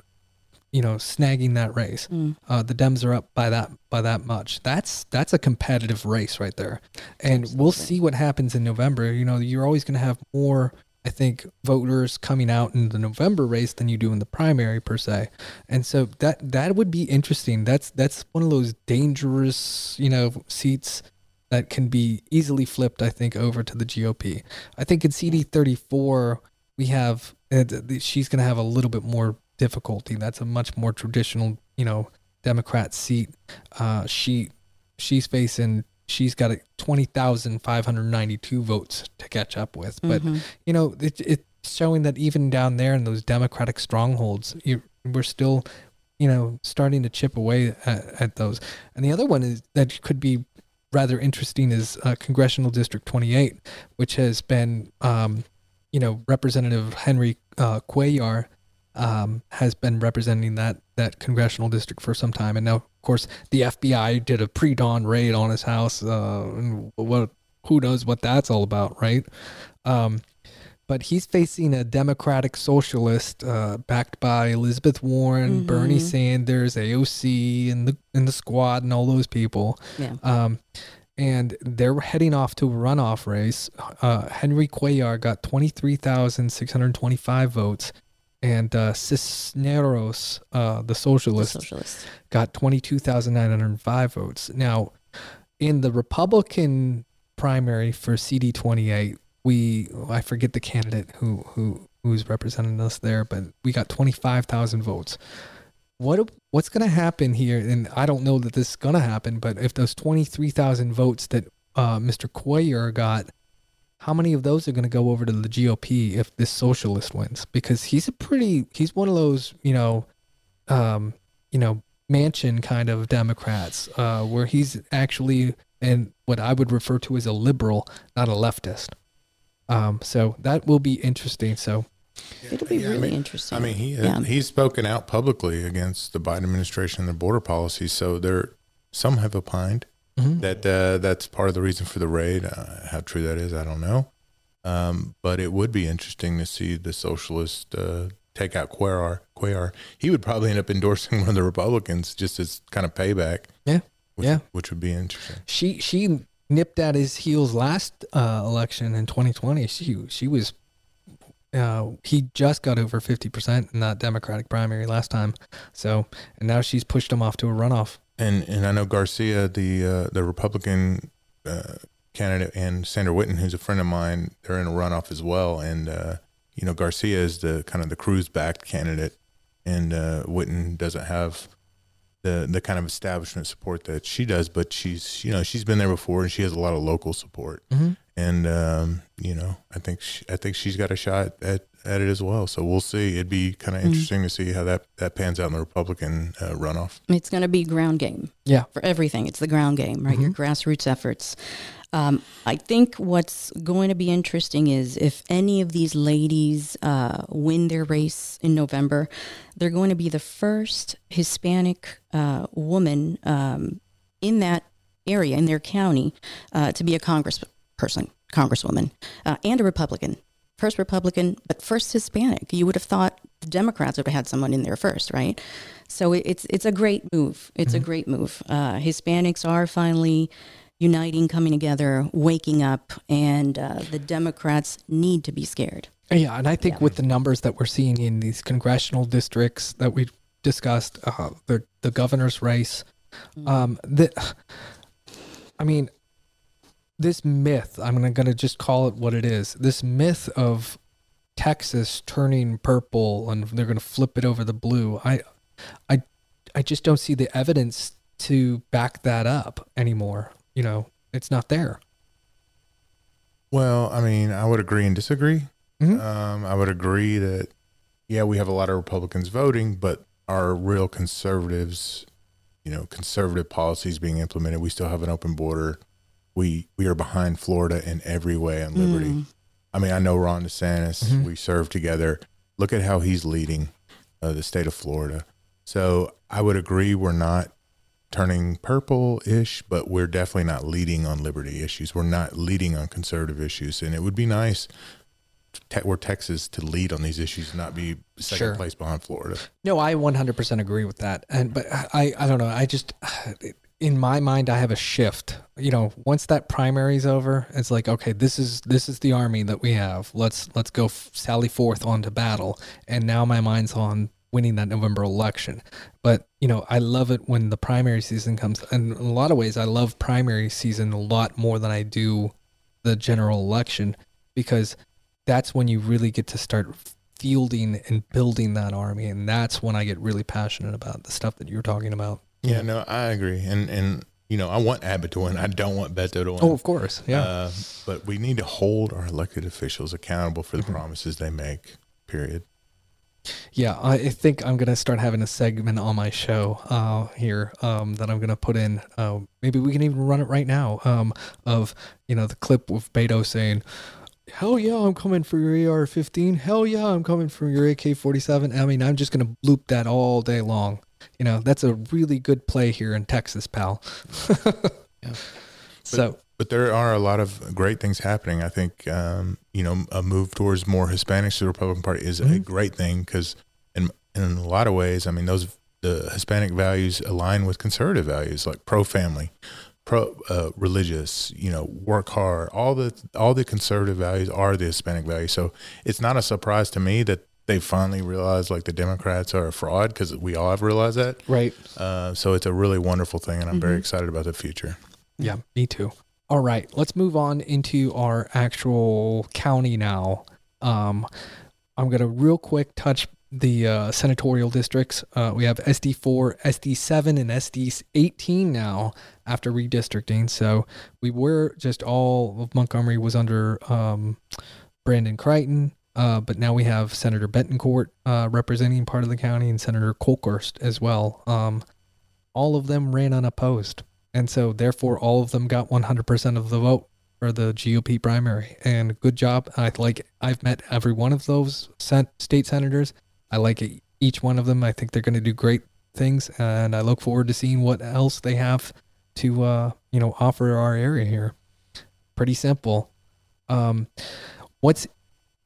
you know, snagging that race. Uh, the Dems are up by that by that much. That's that's a competitive race right there, and we'll see what happens in November. You know, you're always going to have more. I think voters coming out in the November race than you do in the primary per se, and so that that would be interesting. That's that's one of those dangerous, you know, seats that can be easily flipped. I think over to the GOP. I think in CD thirty four we have th- she's going to have a little bit more difficulty. That's a much more traditional, you know, Democrat seat. Uh, she she's facing she's got a twenty thousand five hundred ninety two votes to catch up with. But you know, it, it's showing that even down there in those Democratic strongholds, you, we're still, you know, starting to chip away at, at those. And the other one is that could be rather interesting is uh, Congressional District 28, which has been, um, you know, Representative Henry uh, Cuellar um, has been representing that that congressional district for some time, and now of course, the FBI did a pre-dawn raid on his house. Uh, and what who knows what that's all about, right? Um, but he's facing a Democratic socialist uh, backed by Elizabeth Warren, Bernie Mhm. Sanders, AOC, and the and the squad, and all those people. Yeah. Um, and they're heading off to a runoff race. Uh, Henry Cuellar got 23,625 votes, and uh, Cisneros, uh, the The socialist, got 22,905 votes. Now, in the Republican primary for CD28, we I forget the candidate who who who's representing us there, but we got 25,000 votes. What what's going to happen here and I don't know that this is going to happen, but if those 23,000 votes that uh, Mr. Cuellar got how many of those are going to go over to the GOP if this socialist wins? Because he's a pretty, he's one of those, you know, um, you know, Manchin kind of Democrats, uh, where he's actually and what I would refer to as a liberal, not a leftist. Um, so that will be interesting. So It'll be Yeah, I really mean- interesting. I mean, he Yeah. he's spoken out publicly against the Biden administration and their border policies. So there, some have opined mhm. that uh, that's part of the reason for the raid. Uh, how true that is, I don't know. Um, but it would be interesting to see the socialist uh, take out Cuellar. Cuellar. He would probably end up endorsing [laughs] one of the Republicans just as kind of payback. Yeah. Which, Yeah. Which would be interesting. she she nipped at his heels last uh, election in 2020. She she was uh, he just got over 50% in that Democratic primary last time. So and now she's pushed him off to a runoff. And and I know Garcia, the uh, the Republican uh, candidate, and Sandra Whitten, who's a friend of mine, they're in a runoff as well. And uh, you know, Garcia is the kind of the Cruz backed candidate, and uh, Whitten doesn't have the the kind of establishment support that she does. But she's you know she's been there before, and she has a lot of local support. Mm-hmm. And um, you know, I think she, I think she's got a shot at, at it as well. So we'll see. It'd be kind of Mhm. interesting to see how that that pans out in the Republican uh, runoff. It's going to be ground game. Yeah. For everything. It's the ground game, right? Your grassroots efforts. Um, I think what's going to be interesting is if any of these ladies uh, win their race in November, they're going to be the first Hispanic uh, woman um, in that area, in their county, uh, to be a congressperson, congresswoman, uh, and a Republican. First Republican, but first Hispanic. You would have thought the Democrats would have had someone in there first, right? So it's it's a great move. It's a great move. Uh, Hispanics are finally uniting, coming together, waking up, and uh, the Democrats need to be scared. Yeah, and I think Yeah. with the numbers that we're seeing in these congressional districts that we discussed, uh, the the governor's race, um, the, I mean, this myth. I'm gonna, gonna just call it what it is. This myth of Texas turning purple and they're gonna flip it over the blue. I, I, I just don't see the evidence to back that up anymore. You know, it's not there. Well, I mean, I would agree and disagree. Mhm. Um, I would agree that, yeah, we have a lot of Republicans voting, but our real conservatives, you know, conservative policies being implemented. We still have an open border. We we are behind Florida in every way on liberty. Mm. I mean, I know Ron DeSantis. Mhm. We serve together. Look at how he's leading uh, the state of Florida. So I would agree we're not turning purple-ish, but we're definitely not leading on liberty issues. We're not leading on conservative issues, and it would be nice te- were Texas to lead on these issues, and not be second Sure. place behind Florida. No, I 100% agree with that. And but I I don't know. I just in my mind I have a shift. You know, once that primary's over, it's like okay, this is this is the army that we have. Let's let's go f- sally forth onto battle. And now my mind's on winning that November election. But, you know, I love it when the primary season comes. And in a lot of ways I love primary season a lot more than I do the general election because that's when you really get to start fielding and building that army and that's when i get really passionate about the stuff that you're talking about Yeah, no, I agree, and and you know, I want Abbott to win. I don't want Beto to win. oh of course yeah Uh, but we need to hold our elected officials accountable for the Mm-hmm. promises they make. Period. Yeah i think i'm gonna start having a segment on my show uh here um that i'm gonna put in uh maybe we can even run it right now um of you know the clip of beto saying Hell yeah, I'm coming for your AR-15. Hell yeah, I'm coming for your AK-47. I mean, I'm just gonna loop that all day long. You know, that's a really good play here in Texas, pal. [laughs] Yeah. So, But there are a lot of great things happening. I think, um, you know, a move towards more Hispanics to the Republican Party is a Mhm. great thing because, in in a lot of ways, I mean, those the Hispanic values align with conservative values like pro family, pro uh, religious, you know, work hard. All the all the conservative values are the Hispanic values. So it's not a surprise to me that they finally realized like the Democrats are a fraud because we all have realized that. right. Uh, so it's a really wonderful thing, and I'm very Mhm. excited about the future. Yeah, me too. All right, let's move on into our actual county now. Um, I'm gonna real quick touch the uh, senatorial districts. Uh, we have SD4, SD7, and SD18 now after redistricting. So we were just all of Montgomery was under um, Brandon Creighton. Uh, but now we have Senator Bettencourt uh, representing part of the county and Senator Kolkhorst as well. Um, all of them ran unopposed. And so, therefore, all of them got 100% of the vote for the GOP primary. And good job. I like. I've met every one of those state senators. I like each one of them. I think they're going to do great things, and I look forward to seeing what else they have to, uh, you know, offer our area here. Pretty simple. Um, what's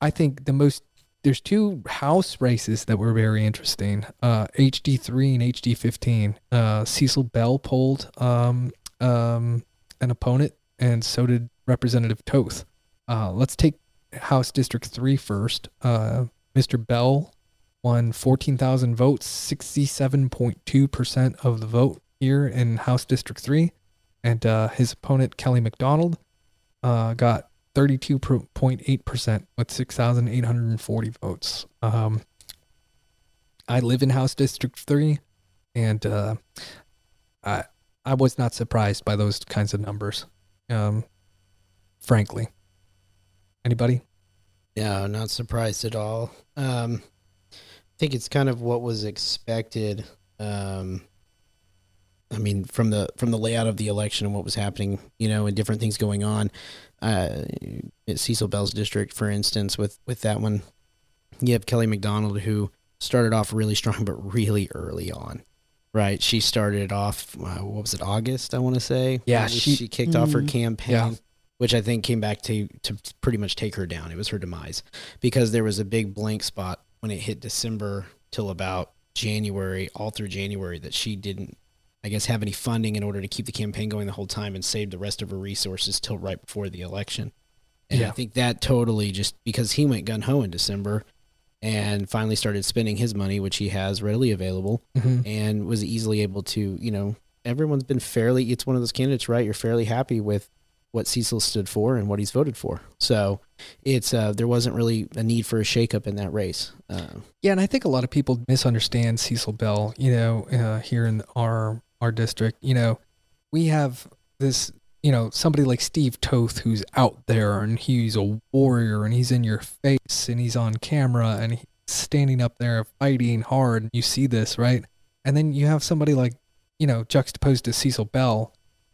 I think the most there's two house races that were very interesting. Uh, HD3 and HD15. Uh, Cecil Bell polled um, um, an opponent, and so did Representative Toth. Uh, let's take House District 3 first. Uh, Mr. Bell won 14,000 votes, 67.2% of the vote here in House District 3. And uh, his opponent, Kelly McDonald, uh, got 32.8% with 6,840 votes. Um, I live in House District 3, and uh, I, I was not surprised by those kinds of numbers, um, frankly. Anybody? No, not surprised at all. Um, I think it's kind of what was expected. Um, I mean, from the from the layout of the election and what was happening, you know, and different things going on. Uh, at Cecil Bell's district, for instance, with with that one, you have Kelly McDonald who started off really strong, but really early on. Right, she started off. Uh, what was it? August, I want to say. Yeah, she- she kicked off her Mhm. campaign Yeah. which I think came back to to pretty much take her down. It was her demise because there was a big blank spot when it hit December till about January, all through January, that she didn't, I guess, have any funding in order to keep the campaign going the whole time and save the rest of her resources till right before the election. And Yeah. I think that totally just because he went gun ho in December and finally started spending his money, which he has readily available, Mm-hmm. and was easily able to, you know, everyone's been fairly, it's one of those candidates, right? You're fairly happy with what Cecil stood for and what he's voted for. So it's, uh, there wasn't really a need for a shakeup in that race. Uh, Yeah, and I think a lot of people misunderstand Cecil Bell. You know, uh, here in our our district, you know, we have this. You know, somebody like Steve Toth who's out there and he's a warrior and he's in your face and he's on camera and he's standing up there fighting hard. You see this, right? And then you have somebody like, you know, juxtaposed to Cecil Bell.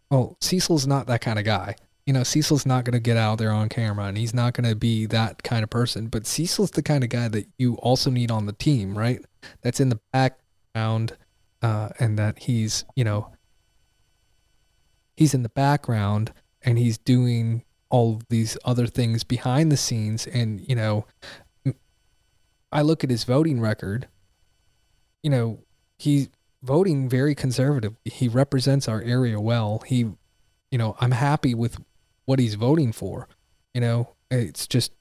Well, Cecil's not that kind of guy. You know, Cecil's not going to get out there on camera and he's not going to be that kind of person. But Cecil's the kind of guy that you also need on the team, right? That's in the background uh, and that he's, you know, he's in the background and he's doing all of these other things behind the scenes. And, you know, I look at his voting record, you know, he's voting very conservative. He represents our area well. He, you know, I'm happy with what he's voting for. You know, it's just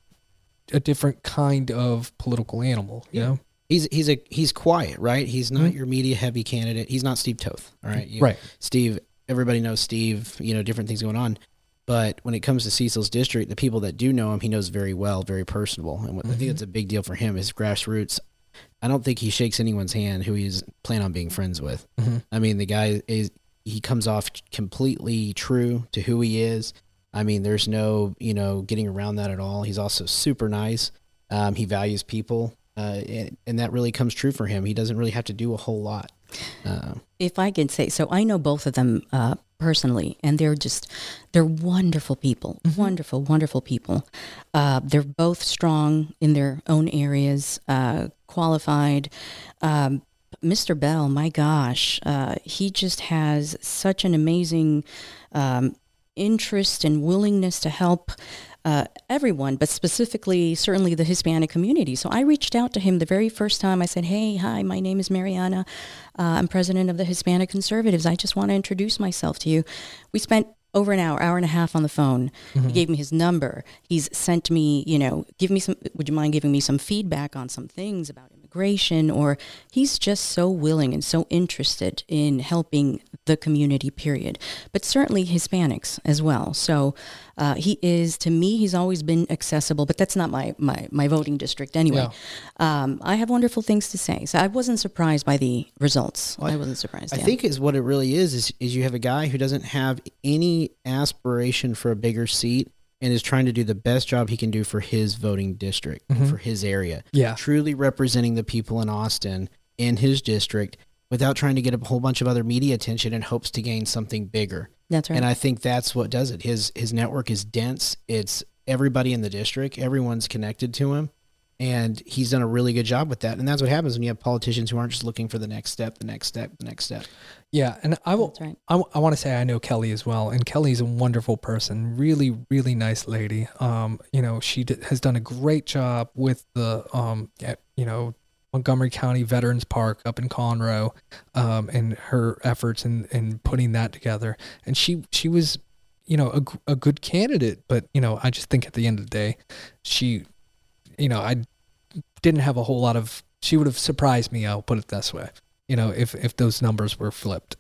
a different kind of political animal, you Yeah. know? He's, he's a, he's quiet, right? He's not Mhm. your media heavy candidate. He's not Steve Toth. All right. You- Right. Steve, everybody knows Steve, you know, different things going on. But when it comes to Cecil's district, the people that do know him, he knows very well, very personable. And what, I Mhm. think that's a big deal for him, his grassroots. I don't think he shakes anyone's hand who he's plan on being friends with. Mhm. I mean, the guy is, he comes off completely true to who he is. I mean, there's no, you know, getting around that at all. He's also super nice. Um, he values people. Uh, and, and that really comes true for him. He doesn't really have to do a whole lot. Uh, If I can say so, I know both of them uh, personally, and they're just they're wonderful people, wonderful, wonderful people. Uh, they're both strong in their own areas, uh, qualified. Um, Mr. Bell, my gosh, uh, he just has such an amazing um, interest and willingness to help uh, everyone, but specifically, certainly the Hispanic community. So I reached out to him the very first time. I said, Hey, hi, my name is Mariana. Uh, I'm president of the Hispanic Conservatives. I just want to introduce myself to you. We spent over an hour, hour and a half on the phone. He gave me his number. He's sent me, you know, give me some, would you mind giving me some feedback on some things about immigration? Or he's just so willing and so interested in helping the community, period. But certainly Hispanics as well. So uh, he is, to me, he's always been accessible, but that's not my, my, my voting district anyway. Um, I have wonderful things to say. So I wasn't surprised by the results. I wasn't surprised. I yeah. think is what it really is, is is you have a guy who doesn't have any aspiration for a bigger seat and is trying to do the best job he can do for his voting district, mm-hmm. for his area. Yeah. Truly representing the people in Austin in his district without trying to get a whole bunch of other media attention in hopes to gain something bigger. That's right. And I think that's what does it. His his network is dense. It's everybody in the district. Everyone's connected to him. And he's done a really good job with that. And that's what happens when you have politicians who aren't just looking for the next step, the next step, the next step. Yeah, and I will. Right. I, want to say I know Kelly as well, and Kelly's a wonderful person, really, really nice lady. Um, you know, she d- has done a great job with the, um, eh, you know, Montgomery County Veterans Park up in Conroe, um, and her efforts in in putting that together. And she she was, you know, a a good candidate, but you know, I just think at the end of the day, she, you know, I didn't have a whole lot of. She would have surprised me. I'll put it this way. You know, if if those numbers were flipped.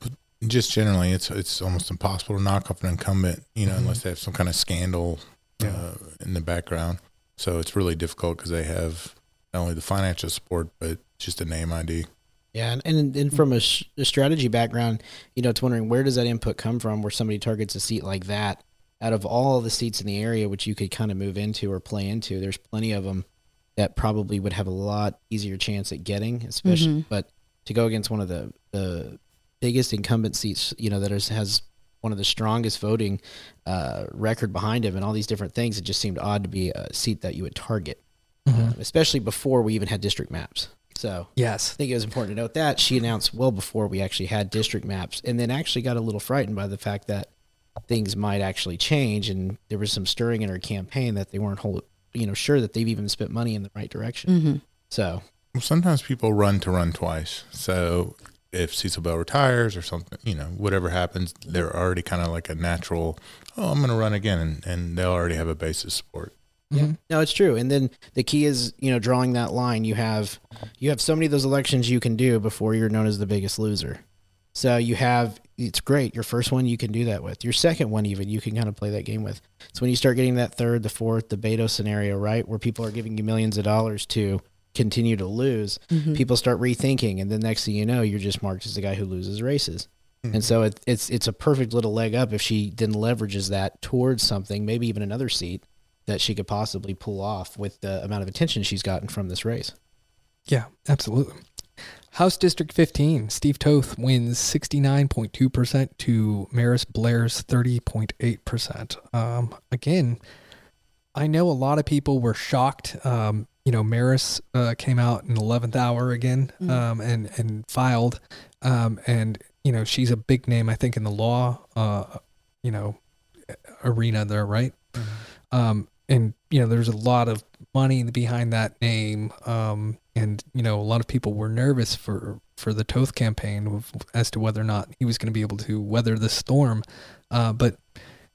just generally, it's it's almost impossible to knock off an incumbent, you know, unless they have some kind of scandal uh, in the background. So it's really difficult because they have not only the financial support but just a name ID. Yeah, and, and, and from a, sh- a strategy background, you know, it's wondering where does that input come from where somebody targets a seat like that out of all the seats in the area, which you could kind of move into or play into. There's plenty of them that probably would have a lot easier chance at getting, especially, but to go against one of the, the biggest incumbent seats, you know, that is, has one of the strongest voting uh, record behind him and all these different things, it just seemed odd to be a seat that you would target, uh, especially before we even had district maps. So Yes. I think it was important to note that she announced well before we actually had district maps, and then actually got a little frightened by the fact that things might actually change, and there was some stirring in her campaign that they weren't whole, you know, sure that they've even spent money in the right direction. Mm-hmm. So Sometimes people run to run twice. So if Cecil Bell retires or something, you know, whatever happens, they're already kind of like a natural. Oh, I'm going to run again, and, and they'll already have a base of support. yeah, no, it's true. And then the key is you know drawing that line. You have you have so many of those elections you can do before you're known as the biggest loser. So you have it's great. Your first one you can do that with. Your second one even you can kind of play that game with. It's when you start getting that third, the fourth, the Beto scenario, right, where people are giving you millions of dollars to continue to lose. People start rethinking, and the next thing you know, you're just marked as the guy who loses races. And so it, it's it's a perfect little leg up if she then leverages that towards something, maybe even another seat that she could possibly pull off with the amount of attention she's gotten from this race. Yeah, absolutely. House District 15, Steve Toth wins 69.2% to Maris Blair's 30.8%. Um, again, I know a lot of people were shocked. Um, you know, Maris uh, came out in 11th hour again um, and, and filed. Um, and, you know, she's a big name, I think, in the law, uh, you know, arena there, right? Um, and you know, there's a lot of money behind that name. Um, and you know, a lot of people were nervous for for the Toth campaign of, as to whether or not he was going to be able to weather the storm. Uh, but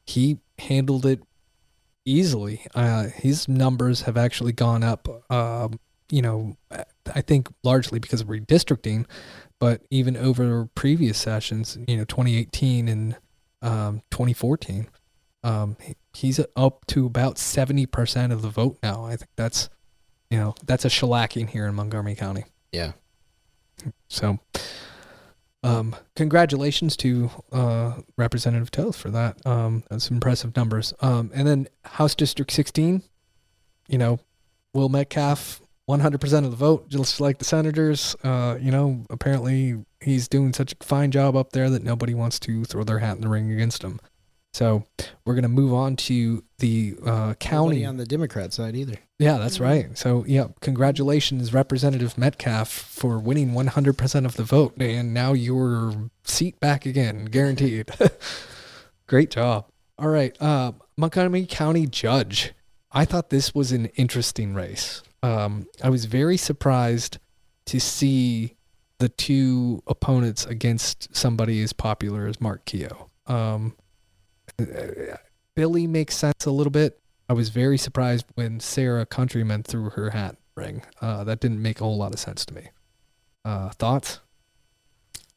he handled it easily. Uh, his numbers have actually gone up. Um, you know, I think largely because of redistricting, but even over previous sessions, you know, 2018 and um, 2014 um, he's up to about 70% of the vote now. I think that's, you know, that's a shellacking here in Montgomery County. Yeah. So, um, congratulations to uh, Representative Toth for that. Um, that's impressive numbers. Um, and then House District 16, you know, Will Metcalf, 100% of the vote, just like the senators. Uh, you know, apparently he's doing such a fine job up there that nobody wants to throw their hat in the ring against him. So we're gonna move on to the uh, Nobody county. on the Democrat side either. Yeah, that's right. So yeah, congratulations, Representative Metcalf, for winning 100% of the vote, and now your seat back again, guaranteed. [laughs] Great job. All right, uh, Montgomery County Judge. I thought this was an interesting race. Um, I was very surprised to see the two opponents against somebody as popular as Mark Keough. Um, Billy makes sense a little bit. I was very surprised when Sarah Countryman threw her hat ring. Uh, that didn't make a whole lot of sense to me. Uh, thoughts?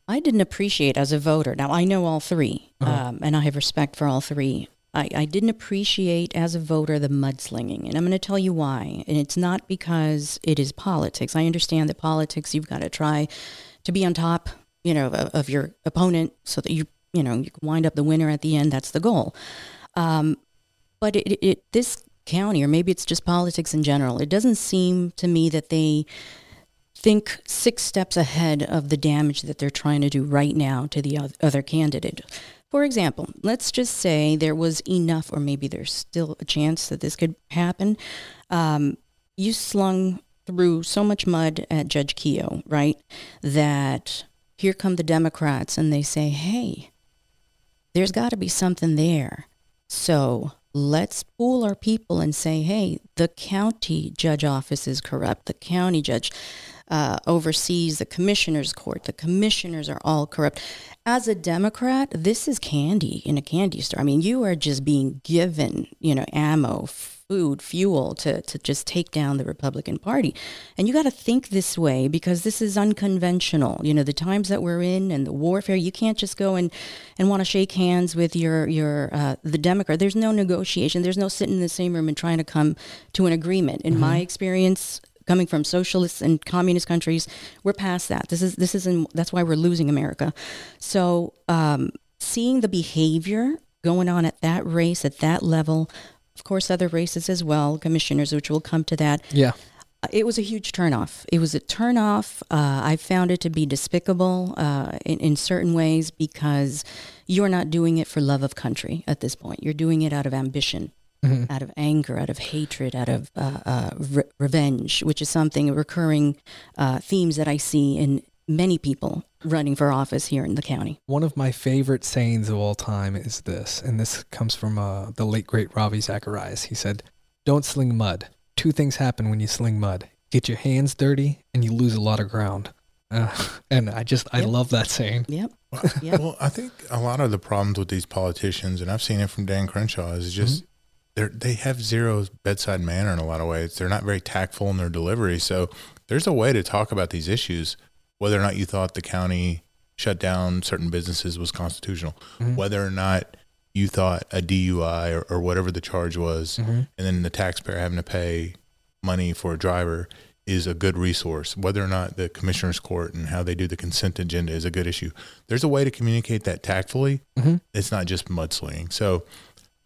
I didn't appreciate as a voter. Now I know all 3 Uh-huh. um, and I have respect for all three. I, I didn't appreciate as a voter the mudslinging, and I'm going to tell you why. And it's not because it is politics. I understand that politics, you've got to try to be on top, you know, of, of your opponent, so that you, you know, you can wind up the winner at the end. That's the goal. Um, but it, it, this county, or maybe it's just politics in general, it doesn't seem to me that they think six steps ahead of the damage that they're trying to do right now to the other candidate. For example, let's just say there was enough, or maybe there's still a chance that this could happen. Um, you slung through so much mud at Judge Keough, right? That here come the Democrats and they say, hey, there's got to be something there. So let's pool our people and say, hey, the county judge office is corrupt. The county judge uh, oversees the commissioner's court. The commissioners are all corrupt. As a Democrat, this is candy in a candy store. I mean, you are just being given, you know, ammo, food, fuel to, to just take down the Republican Party. And you got to think this way because this is unconventional. You know, the times that we're in and the warfare, you can't just go and, and want to shake hands with your, your uh, the Democrat. There's no negotiation. There's no sitting in the same room and trying to come to an agreement. In my experience, coming from socialist and communist countries, we're past that. This is this isn't. That's why we're losing America. So um, seeing the behavior going on at that race at that level, of course, other races as well, commissioners, which will come to that. Yeah. Uh, It was a huge turnoff. It was a turnoff. Uh, I found it to be despicable uh, in, in certain ways because you're not doing it for love of country at this point. You're doing it out of ambition, out of anger, out of hatred, out of uh, uh, re- revenge, which is something recurring uh, themes that I see in many people running for office here in the county. One of my favorite sayings of all time is this, and this comes from uh, the late great Ravi Zacharias. He said, "Don't sling mud. Two things happen when you sling mud: get your hands dirty, and you lose a lot of ground." Uh, [laughs] and I just I love that saying. Yep. Yep. Well, I think a lot of the problems with these politicians, and I've seen it from Dan Crenshaw, is just they're they have zero bedside manner in a lot of ways. They're not very tactful in their delivery. So there's a way to talk about these issues, whether or not you thought the county shut down certain businesses was constitutional, mm-hmm. whether or not you thought a DUI or, or whatever the charge was, mm-hmm. and then the taxpayer having to pay money for a driver is a good resource. Whether or not the commissioner's court and how they do the consent agenda is a good issue. There's a way to communicate that tactfully. Mm-hmm. It's not just mudslinging. So,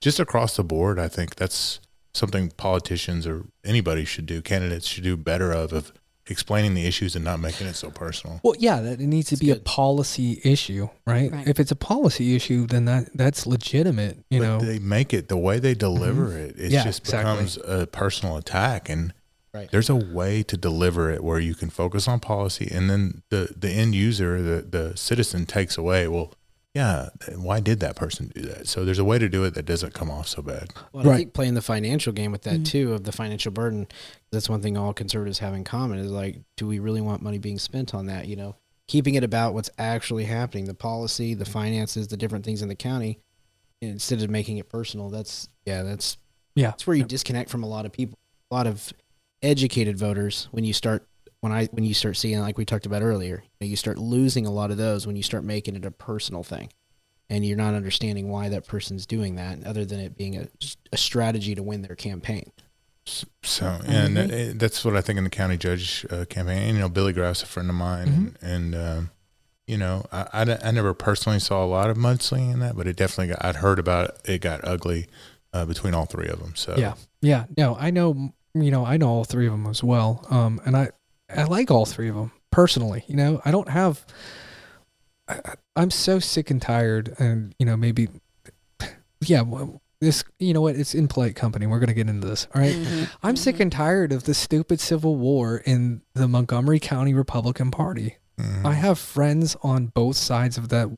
just across the board, I think that's something politicians or anybody should do. Candidates should do better of of explaining the issues and not making it so personal. Well, yeah, that it needs to be a policy issue, right? Right. If it's a policy issue, then that that's legitimate. You but know, they make it the way they mm-hmm. deliver it. It Yeah, just exactly. becomes a personal attack, and Right. there's a way to deliver it where you can focus on policy, and then the the end user, the the citizen, takes away. Well, yeah, why did that person do that? So there's a way to do it that doesn't come off so bad. Well, I think playing the financial game with that Mm-hmm. too, of the financial burden, that's one thing all conservatives have in common is like, do we really want money being spent on that? You know, keeping it about what's actually happening, the policy, the finances, the different things in the county, instead of making it personal. That's yeah, that's yeah, that's where you disconnect from a lot of people, a lot of educated voters when you start when I when you start seeing like we talked about earlier, you, know, you start losing a lot of those when you start making it a personal thing, and you're not understanding why that person's doing that, other than it being a, a strategy to win their campaign. So, and agree. uh, that's what I think in the county judge uh, campaign. You know, Billy Grouse, a friend of mine, and, and um, you know, I I never personally saw a lot of mudslinging in that, but it definitely got. I'd heard about it. It got ugly uh, between all three of them. So, yeah, yeah. No, I know. You know, I know all three of them as well. Um, and I I like all three of them personally. You know, I don't have. I, I'm so sick and tired, and you know, maybe yeah, well, this you know what? It's Impolite Company. We're gonna get into this. All right? Mhm. I'm sick and tired of the stupid civil war in the Montgomery County Republican Party. Mhm. I have friends on both sides of that,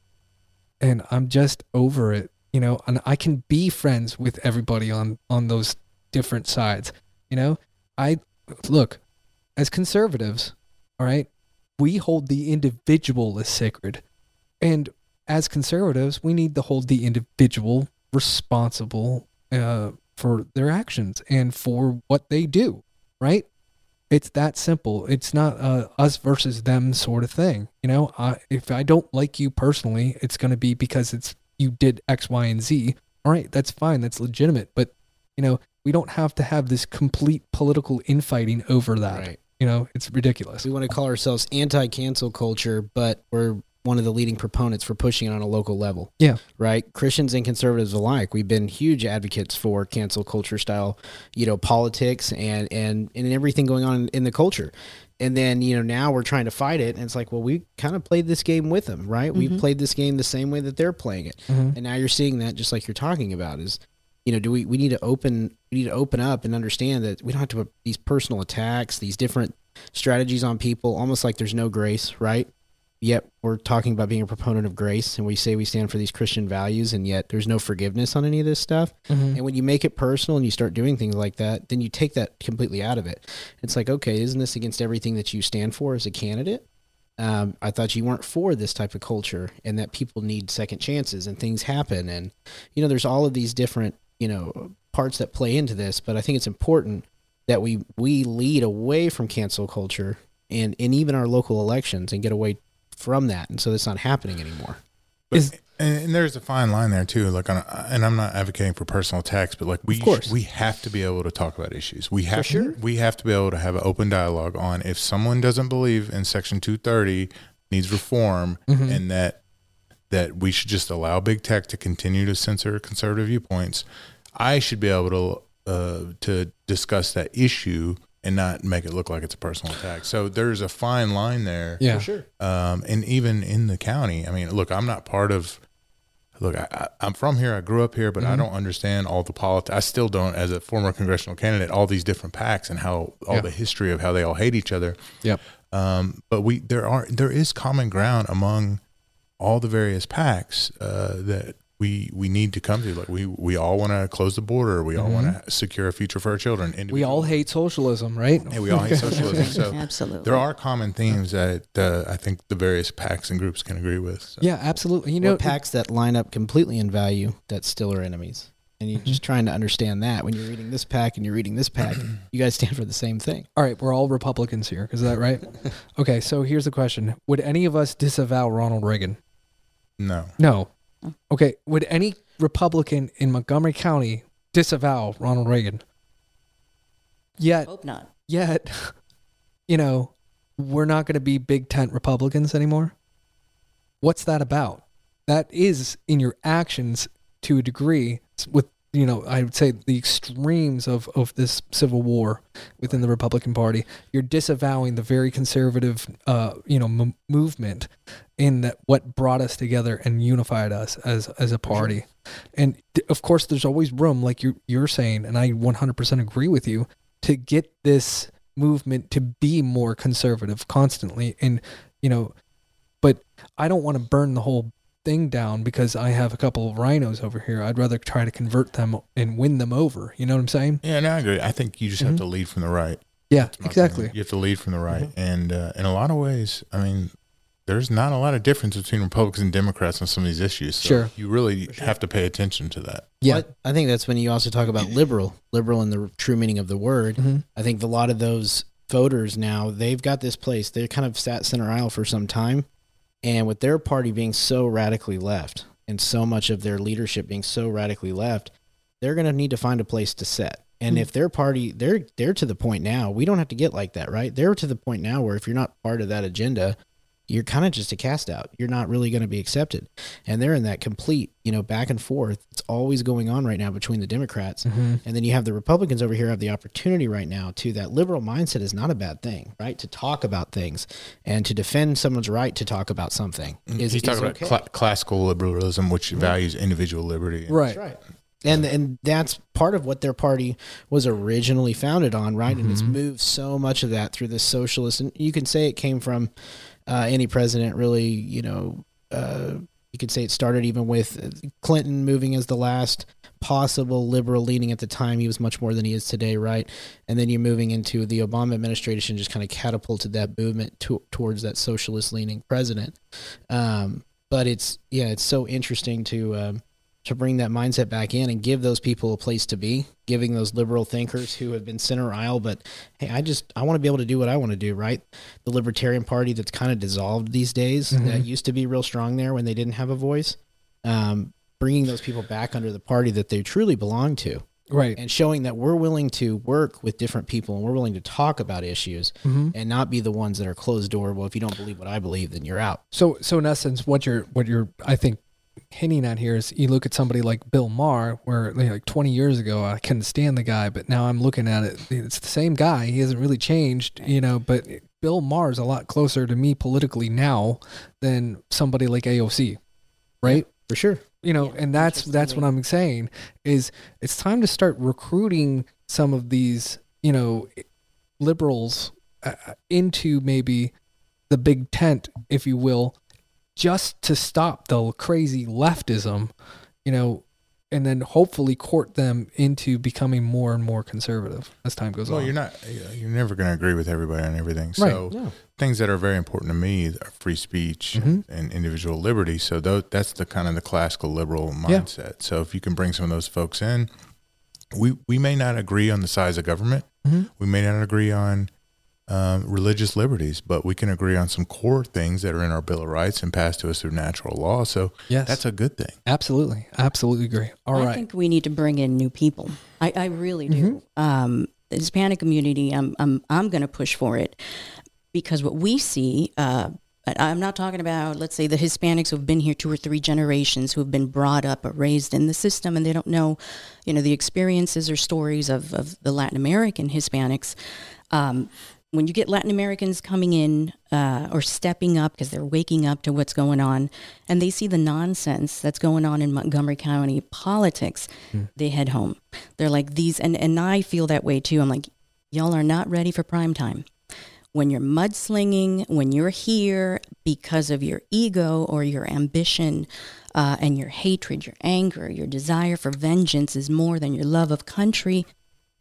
and I'm just over it. You know, and I can be friends with everybody on on those different sides. You know, I look as conservatives. All right, we hold the individual as sacred, and as conservatives, we need to hold the individual responsible uh, for their actions and for what they do. Right? It's that simple. It's not a us versus them sort of thing. You know, I, if I don't like you personally, it's going to be because it's you did X, Y, and Z. All right, that's fine. That's legitimate. But you know, we don't have to have this complete political infighting over that. Right. You know, it's ridiculous. We want to call ourselves anti-cancel culture, but we're one of the leading proponents for pushing it on a local level. Yeah. Right. Christians and conservatives alike, we've been huge advocates for cancel culture style, you know, politics and and and everything going on in the culture. And then you know now we're trying to fight it, and it's like, well, we kind of played this game with them, right? We've played this game the same way that they're playing it, Mhm. and now you're seeing that just like you're talking about is you know do we we need to open we need to open up and understand that we don't have to put these personal attacks these different strategies on people almost like there's no grace right yet we're talking about being a proponent of grace and we say we stand for these christian values and yet there's no forgiveness on any of this stuff Mhm. and when you make it personal and you start doing things like that then you take that completely out of it it's like okay isn't this against everything that you stand for as a candidate um, I thought you weren't for this type of culture and that people need second chances and things happen. And, you know, there's all of these different, you know, parts that play into this, but I think it's important that we, we lead away from cancel culture and, and even our local elections and get away from that. And so that's not happening anymore. But, Is- and, and there's a fine line there too. Like, on a, and I'm not advocating for personal attacks, but like we Of course. we have to be able to talk about issues. We have sure. we have to be able to have an open dialogue on if someone doesn't believe in Section 230 needs reform, Mhm. and that that we should just allow big tech to continue to censor conservative viewpoints. I should be able to uh, to discuss that issue and not make it look like it's a personal attack. So there's a fine line there Yeah. sure. um, and even in the county. I mean, look, I'm not part of. Look, I, I, I'm from here. I grew up here, but I don't understand all the politics. I still don't, as a former congressional candidate, all these different PACs and how all Yeah. the history of how they all hate each other. Yep. Um, but we there are there is common ground among all the various PACs uh, that we we need to come to. Like we we all want to close the border. We all want to secure a future for our children. Mm-hmm. We all hate socialism, right? Yeah, we all hate [laughs] socialism. So Absolutely. there are common themes that uh, I think the various PACs and groups can agree with. So. Yeah, absolutely. You You know, know, PACs that line up completely in value that still are enemies. And you're Mm-hmm. just trying to understand that when you're reading this PAC and you're reading this PAC, [clears throat] you guys stand for the same thing. all right, we're all Republicans here. Is that right? [laughs] okay, so here's the question: Would any of us disavow Ronald Reagan? No. No. Okay, would any Republican in Montgomery County disavow Ronald Reagan? Yet, Hope not. yet, [laughs] you know, we're not going to be big tent Republicans anymore. What's that about? That is in your actions to a degree with you know I would say the extremes of of this civil war within the Republican Party. You're disavowing the very conservative uh you know m- movement in that what brought us together and unified us as as a party. And th- of course there's always room like you you're saying and I 100% agree with you to get this movement to be more conservative constantly and you know but I don't want to burn the whole thing down because I have a couple of RINOs over here. I'd rather try to convert them and win them over. You know what I'm saying? Yeah, no, I agree. I think you just have to lead from the right. Yeah, exactly. opinion. You have to lead from the right. And uh, in a lot of ways, I mean, there's not a lot of difference between Republicans and Democrats on some of these issues. So Sure. You really have to pay attention to that. Yeah. Well, I I think that's when you also talk about liberal, liberal in the true meaning of the word. Mhm. I think a lot of those voters now, they've got this place. They're kind of sat center aisle for some time. And with their party being so radically left and so much of their leadership being so radically left, they're going to need to find a place to set. And mm-hmm. if their party, they're they're to the point now. We don't have to get like that, right? They're to the point now where if you're not part of that agenda, you're kind of just a cast out. You're not really going to be accepted. And they're in that complete, you know, back and forth. It's always going on right now between the Democrats. Mm-hmm. And then you have the Republicans over here have the opportunity right now to that liberal mindset is not a bad thing, right? To talk about things and to defend someone's right to talk about something is, Mm, He's is talking okay. about cla- classical liberalism, which values individual liberty. Right. That's right. And and that's part of what their party was originally founded on, right? And it's moved so much of that through this socialist, and you can say it came from uh, any president, really. You know, uh, you could say it started even with Clinton moving as the last possible liberal leaning at the time. He was much more than he is today, right? And then you're moving into the Obama administration, just kind of catapulted that movement to, towards that socialist leaning president. Um, but it's yeah, it's so interesting to. Um, to bring that mindset back in and give those people a place to be, giving those liberal thinkers who have been center aisle, but hey, I just I want to be able to do what I want to do, right? The Libertarian Party that's kind of dissolved these days, that used to be real strong there when they didn't have a voice, um, bringing those people back under the party that they truly belong to, Right. and showing that we're willing to work with different people and we're willing to talk about issues Mm-hmm. and not be the ones that are closed door. Well, if you don't believe what I believe, then you're out. So, so in essence, what you're, what you're, I think, hinting at here is you look at somebody like Bill Maher, where like 20 years ago I couldn't stand the guy, but now I'm looking at it, it's the same guy. He hasn't really changed, you know. But Bill Maher is a lot closer to me politically now than somebody like AOC, right? For sure. you know Yeah, and that's that's what i'm saying is it's time to start recruiting some of these you know liberals uh, into maybe the big tent if you will just to stop the crazy leftism you know and then hopefully court them into becoming more and more conservative as time goes Well, on Well, you're not. You're never going to agree with everybody on everything. Right. So No. things that are very important to me are free speech Mhm. and individual liberty. So that's the kind of the classical liberal mindset. Yeah. So if you can bring some of those folks in, we we may not agree on the size of government. Mhm. We may not agree on um, religious liberties, but we can agree on some core things that are in our Bill of Rights and passed to us through natural law. So yes that's a good thing. absolutely absolutely agree All I right. think we need to bring in new people. I, I really do. Um, the Hispanic community, I'm, I'm, I'm going to push for it because what we see, uh, I'm not talking about, let's say, the Hispanics who've been here two or three generations, who have been brought up or raised in the system, and they don't know, you know, the experiences or stories of, of the Latin American Hispanics. Um, when you get Latin Americans coming in uh, or stepping up because they're waking up to what's going on, and they see the nonsense that's going on in Montgomery County politics, they head home. They're like these, and and I feel that way too. I'm like, y'all are not ready for prime time. When you're mudslinging, when you're here because of your ego or your ambition uh, and your hatred, your anger, your desire for vengeance is more than your love of country,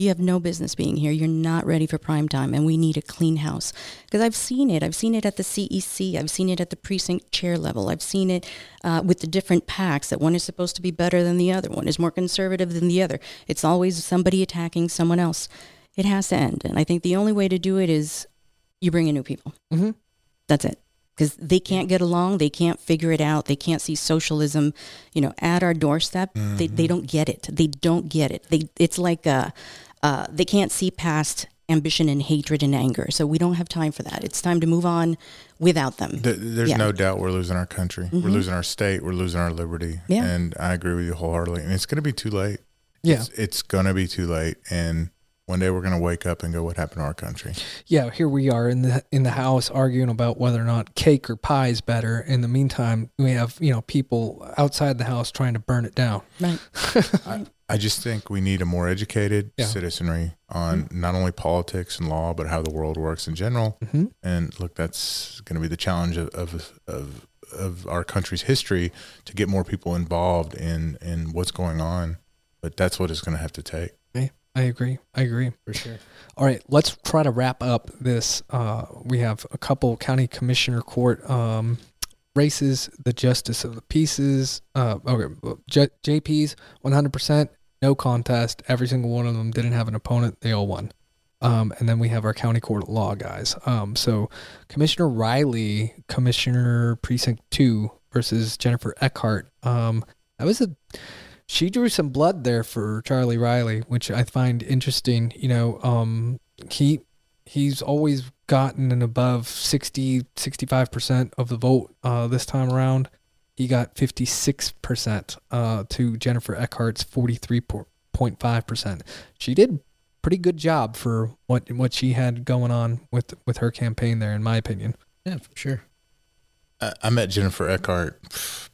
you have no business being here. You're not ready for prime time, and we need a clean house. Because I've seen it. I've seen it at the CEC. I've seen it at the precinct chair level. I've seen it uh, with the different PACs that one is supposed to be better than the other, one is more conservative than the other. It's always somebody attacking someone else. It has to end. And I think the only way to do it is you bring in new people. Mhm. That's it. Because they can't get along, they can't figure it out, they can't see socialism, you know, at our doorstep. They, they don't get it. They don't get it. They it's like uh, uh, they can't see past ambition and hatred and anger. So we don't have time for that. It's time to move on without them. Th- There's Yeah. no doubt we're losing our country. We're losing our state. We're losing our liberty. Yeah. And I agree with you wholeheartedly. And it's going to be too late. Yeah. It's, it's going to be too late. And one day we're going to wake up and go, what happened to our country? yeah, here we are in the in the house arguing about whether or not cake or pie is better. In the meantime, we have you know people outside the house trying to burn it down. Right. [laughs] I, I just think we need a more educated Yeah. citizenry on not only politics and law, but how the world works in general. Mm-hmm. And look, that's going to be the challenge of, of, of, of our country's history to get more people involved in, in what's going on. But that's what it's going to have to take. I agree. I agree. For sure. All right, let's try to wrap up this. Uh, we have a couple county commissioner court um, races. The justice of the pieces. Uh, okay, J- JP's 100% no contest. Every single one of them didn't have an opponent. They all won. Um, and then we have our county court law guys. Um, so Commissioner Riley, Commissioner Precinct Two versus Jennifer Eckhart. Um, that was a she drew some blood there for Charlie Riley, which I find interesting. You know, um, he he's always gotten an above 60, 65% of the vote uh, this time around. He got 56% uh, to Jennifer Eckhart's 43.5%. She did pretty good job for what what she had going on with with her campaign there, in my opinion. Yeah, for sure. I, I met Jennifer Eckhart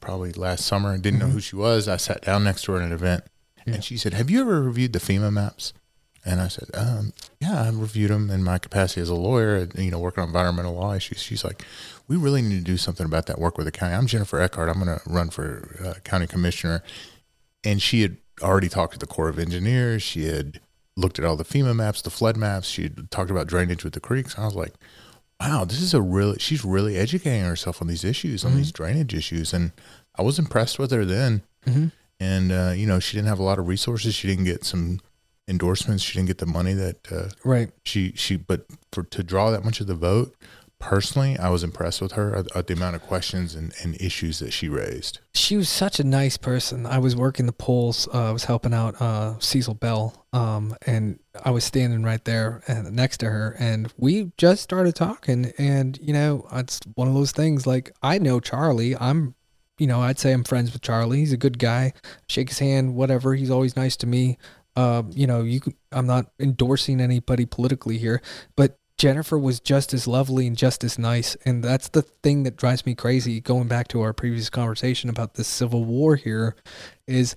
probably last summer. I didn't know Mhm. who she was. I sat down next to her at an event, Yeah. and she said, "Have you ever reviewed the FEMA maps?" And I said, um, "Yeah, I reviewed them in my capacity as a lawyer. You know, working on environmental law issues." She's like, "We really need to do something about that work with the county." I'm Jennifer Eckhart. I'm going to run for uh, county commissioner, and she had already talked to the Corps of Engineers. She had looked at all the FEMA maps, the flood maps. She had talked about drainage with the creeks. I was like, wow, this is a really, she's really educating herself on these issues, on Mhm. these drainage issues. And I was impressed with her then. Mm-hmm. And, uh, you know, she didn't have a lot of resources. She didn't get some endorsements. She didn't get the money that uh, Right. she, she, but for to draw that much of the vote, personally, I was impressed with her at, at the amount of questions and, and issues that she raised. She was such a nice person. I was working the polls. Uh, I was helping out uh, Cecil Bell, um, and I was standing right there and next to her, and we just started talking. And you know, it's one of those things. Like I know Charlie. I'm, you know, I'd say I'm friends with Charlie. He's a good guy. Shake his hand, whatever. He's always nice to me. Um, you know, you. I'm not endorsing anybody politically here, but Jennifer was just as lovely and just as nice. And that's the thing that drives me crazy. Going back to our previous conversation about this civil war here, is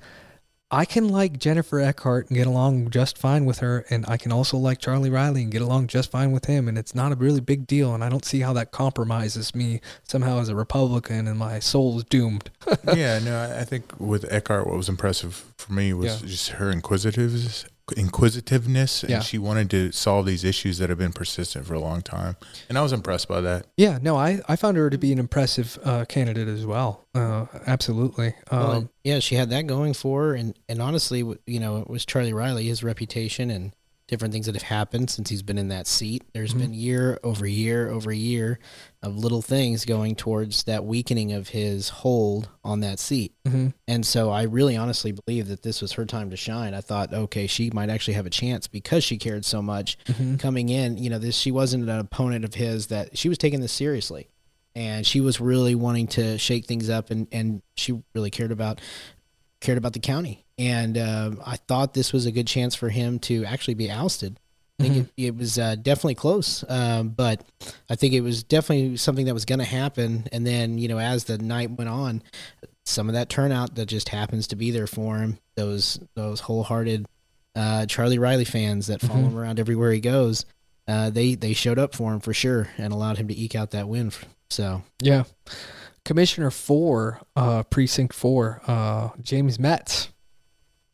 I can like Jennifer Eckhart and get along just fine with her. And I can also like Charlie Riley and get along just fine with him. And it's not a really big deal. And I don't see how that compromises me somehow as a Republican and my soul is doomed. [laughs] yeah, no, I- think with Eckhart, what was impressive for me was Yeah. just her inquisitiveness. Inquisitiveness, and Yeah. she wanted to solve these issues that have been persistent for a long time, and I was impressed by that. Yeah, no, I, I found her to be an impressive uh, candidate as well. Uh, absolutely. Um, Well, yeah, she had that going for her, and and honestly, you know, it was Charlie Riley, his reputation, and different things that have happened since he's been in that seat. There's Mhm. been year over year over year of little things going towards that weakening of his hold on that seat. mhm. And so I really honestly believe that this was her time to shine. I thought, okay, she might actually have a chance because she cared so much Mhm. coming in. You know, this she wasn't an opponent of his that she was taking this seriously. And she was really wanting to shake things up and, and she really cared about cared about the county. And um, I thought this was a good chance for him to actually be ousted. I think it, it was uh, definitely close, um, but I think it was definitely something that was going to happen. And then, you know, as the night went on, some of that turnout that just happens to be there for him, those those wholehearted uh, Charlie Riley fans that follow Mhm. him around everywhere he goes, uh, they they showed up for him for sure and allowed him to eke out that win. So Yeah. Commissioner four, uh, precinct four, uh, James Metts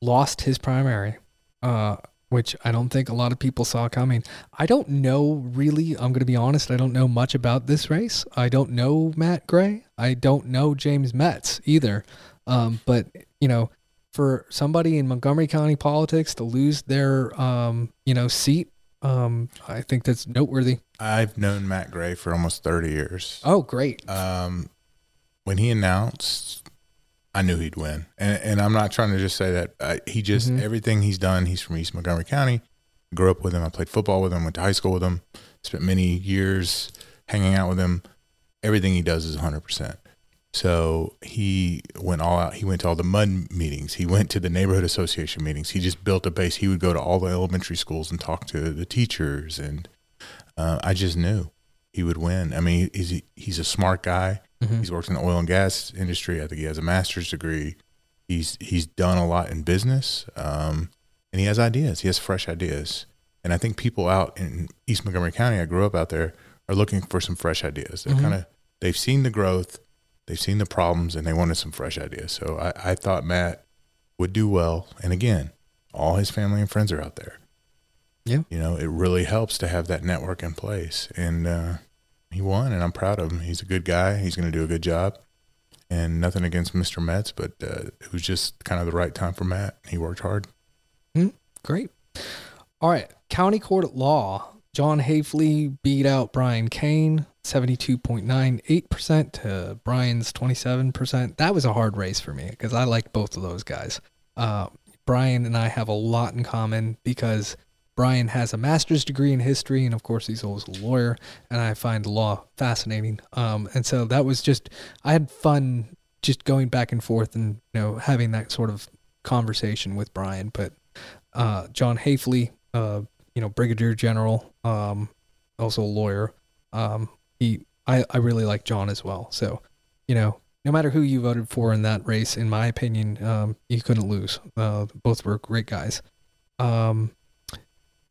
lost his primary, uh, which I don't think a lot of people saw coming. I don't know really, I'm going to be honest, I don't know much about this race. I don't know Matt Gray. I don't know James Metts either. Um, but, you know, for somebody in Montgomery County politics to lose their, um, you know, seat, um, I think that's noteworthy. I've known Matt Gray for almost thirty years. Oh, great. Um, when he announced, I knew he'd win, and and I'm not trying to just say that. Uh, he just Mhm. everything he's done. He's from East Montgomery County. Grew up with him. I played football with him. Went to high school with him. Spent many years hanging out with him. Everything he does is 100. percent So he went all out. He went to all the mud meetings. He went to the neighborhood association meetings. He just built a base. He would go to all the elementary schools and talk to the teachers. And uh, I just knew he would win. I mean, he's he's a smart guy. Mhm. He's worked in the oil and gas industry. I think he has a master's degree. He's he's done a lot in business, um, and he has ideas. He has fresh ideas. And I think people out in East Montgomery County, I grew up out there, are looking for some fresh ideas. They're Mhm. kind of they've seen the growth, they've seen the problems, and they wanted some fresh ideas. So I, I thought Matt would do well. And again, all his family and friends are out there. Yeah. You know, it really helps to have that network in place. And uh, he won, and I'm proud of him. He's a good guy. He's going to do a good job. And nothing against Mr. Metts, but uh, it was just kind of the right time for Matt. He worked hard. Great. All right. County Court at Law. John Hafley beat out Brian Kane, 72.98% to Brian's 27%. That was a hard race for me because I like both of those guys. Uh, Brian and I have a lot in common because Brian has a master's degree in history, and of course, he's also a lawyer, and I find law fascinating. Um, and so that was just, I had fun just going back and forth and, you know, having that sort of conversation with Brian. But uh, John Hafley, uh, you know, Brigadier General, um, also a lawyer, um, he, I, I really like John as well. So, you know, no matter who you voted for in that race, in my opinion, um, you couldn't lose. Uh, both were great guys. Um,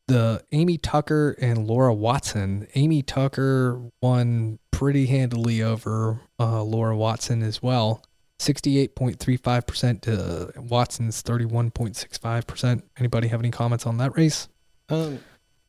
the Amy Tucker and Laura Watson. Amy Tucker won pretty handily over uh, Laura Watson as well. 68.35% to Watson's 31.65%. Anybody have any comments on that race? Um,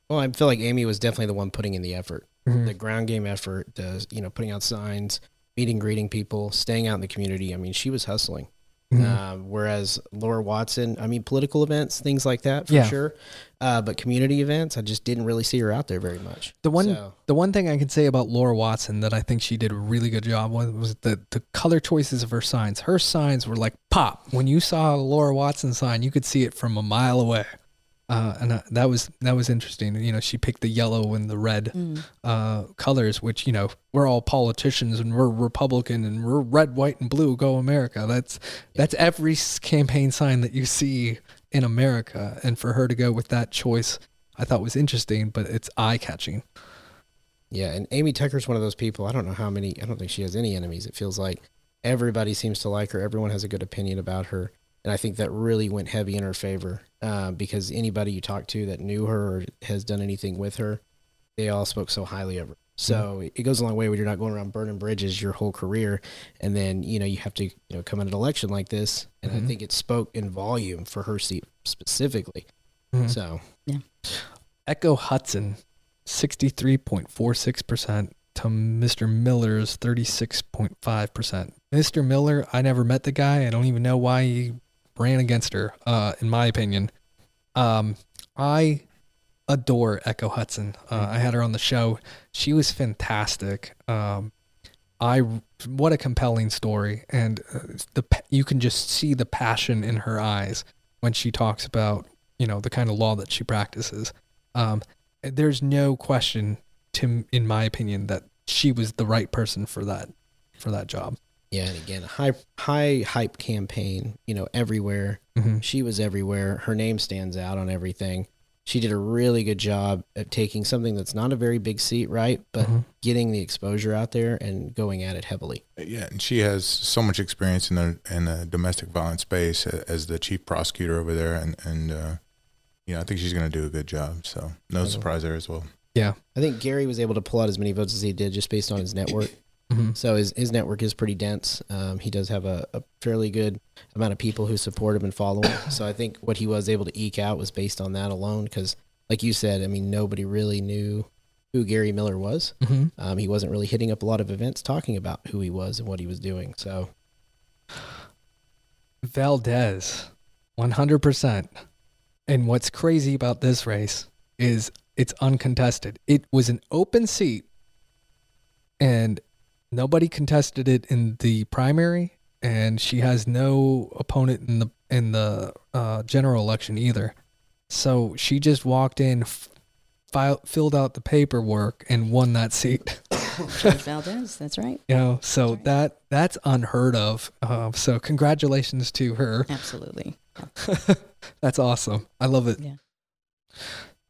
well, I feel like Amy was definitely the one putting in the effort, Mhm. the ground game effort, the you know putting out signs, meeting, greeting people, staying out in the community. I mean, she was hustling. Mhm. Um, whereas Laura Watson, I mean, political events, things like that for Yeah. sure. Uh, but community events, I just didn't really see her out there very much. The one So- the one thing I can say about Laura Watson that I think she did a really good job with was the the color choices of her signs. Her signs were like pop. When you saw a Laura Watson sign, you could see it from a mile away. Uh, and uh, that was that was interesting. You know, she picked the yellow and the red Mm. uh, colors, which you know we're all politicians and we're Republican and we're red, white, and blue. Go America! That's that's every campaign sign that you see in America. And for her to go with that choice, I thought was interesting, but it's eye catching. Yeah, and Amy Tucker's one of those people. I don't know how many. I don't think she has any enemies. It feels like everybody seems to like her. Everyone has a good opinion about her, and I think that really went heavy in her favor uh, because anybody you talk to that knew her or has done anything with her, they all spoke so highly of her. So it goes a long way when you're not going around burning bridges your whole career, and then you know you have to you know come in an election like this, and I Mhm. think it spoke in volume for her seat specifically. Mhm. So Echo Hudson, 63.46% to Mr. Miller's 36.5%. Mr. Miller, I never met the guy. I don't even know why he ran against her, uh, in my opinion. Um, I adore Echo Hudson. Uh, I had her on the show. She was fantastic. Um, I what a compelling story, and uh, the you can just see the passion in her eyes when she talks about you know the kind of law that she practices. Um, there's no question, Tim, in my opinion, that she was the right person for that for that job. Yeah, and again, a high high hype campaign. You know, everywhere. Mm-hmm. She was everywhere. Her name stands out on everything. She did a really good job at taking something that's not a very big seat, right? But Mhm. getting the exposure out there and going at it heavily. Yeah, and she has so much experience in the in the domestic violence space as the chief prosecutor over there, and and uh, you know I think she's going to do a good job. So no surprise there as well. Yeah. I think Gary was able to pull out as many votes as he did just based on his network. Mm-hmm. So his, his network is pretty dense. Um, he does have a, a fairly good amount of people who support him and follow him. So I think what he was able to eke out was based on that alone. Because, like you said, I mean, nobody really knew who Gary Miller was. Mm-hmm. Um, he wasn't really hitting up a lot of events talking about who he was and what he was doing. So Valdez, 100%. And what's crazy about this race is it's uncontested. It was an open seat and nobody contested it in the primary and she has no opponent in the in the uh, general election either. So she just walked in, f- file, filled out the paperwork and won that seat. [coughs] Valdez, that's right. You know, so That's right. that that's unheard of. Um, so congratulations to her. Absolutely. [laughs] That's awesome. I love it. Yeah.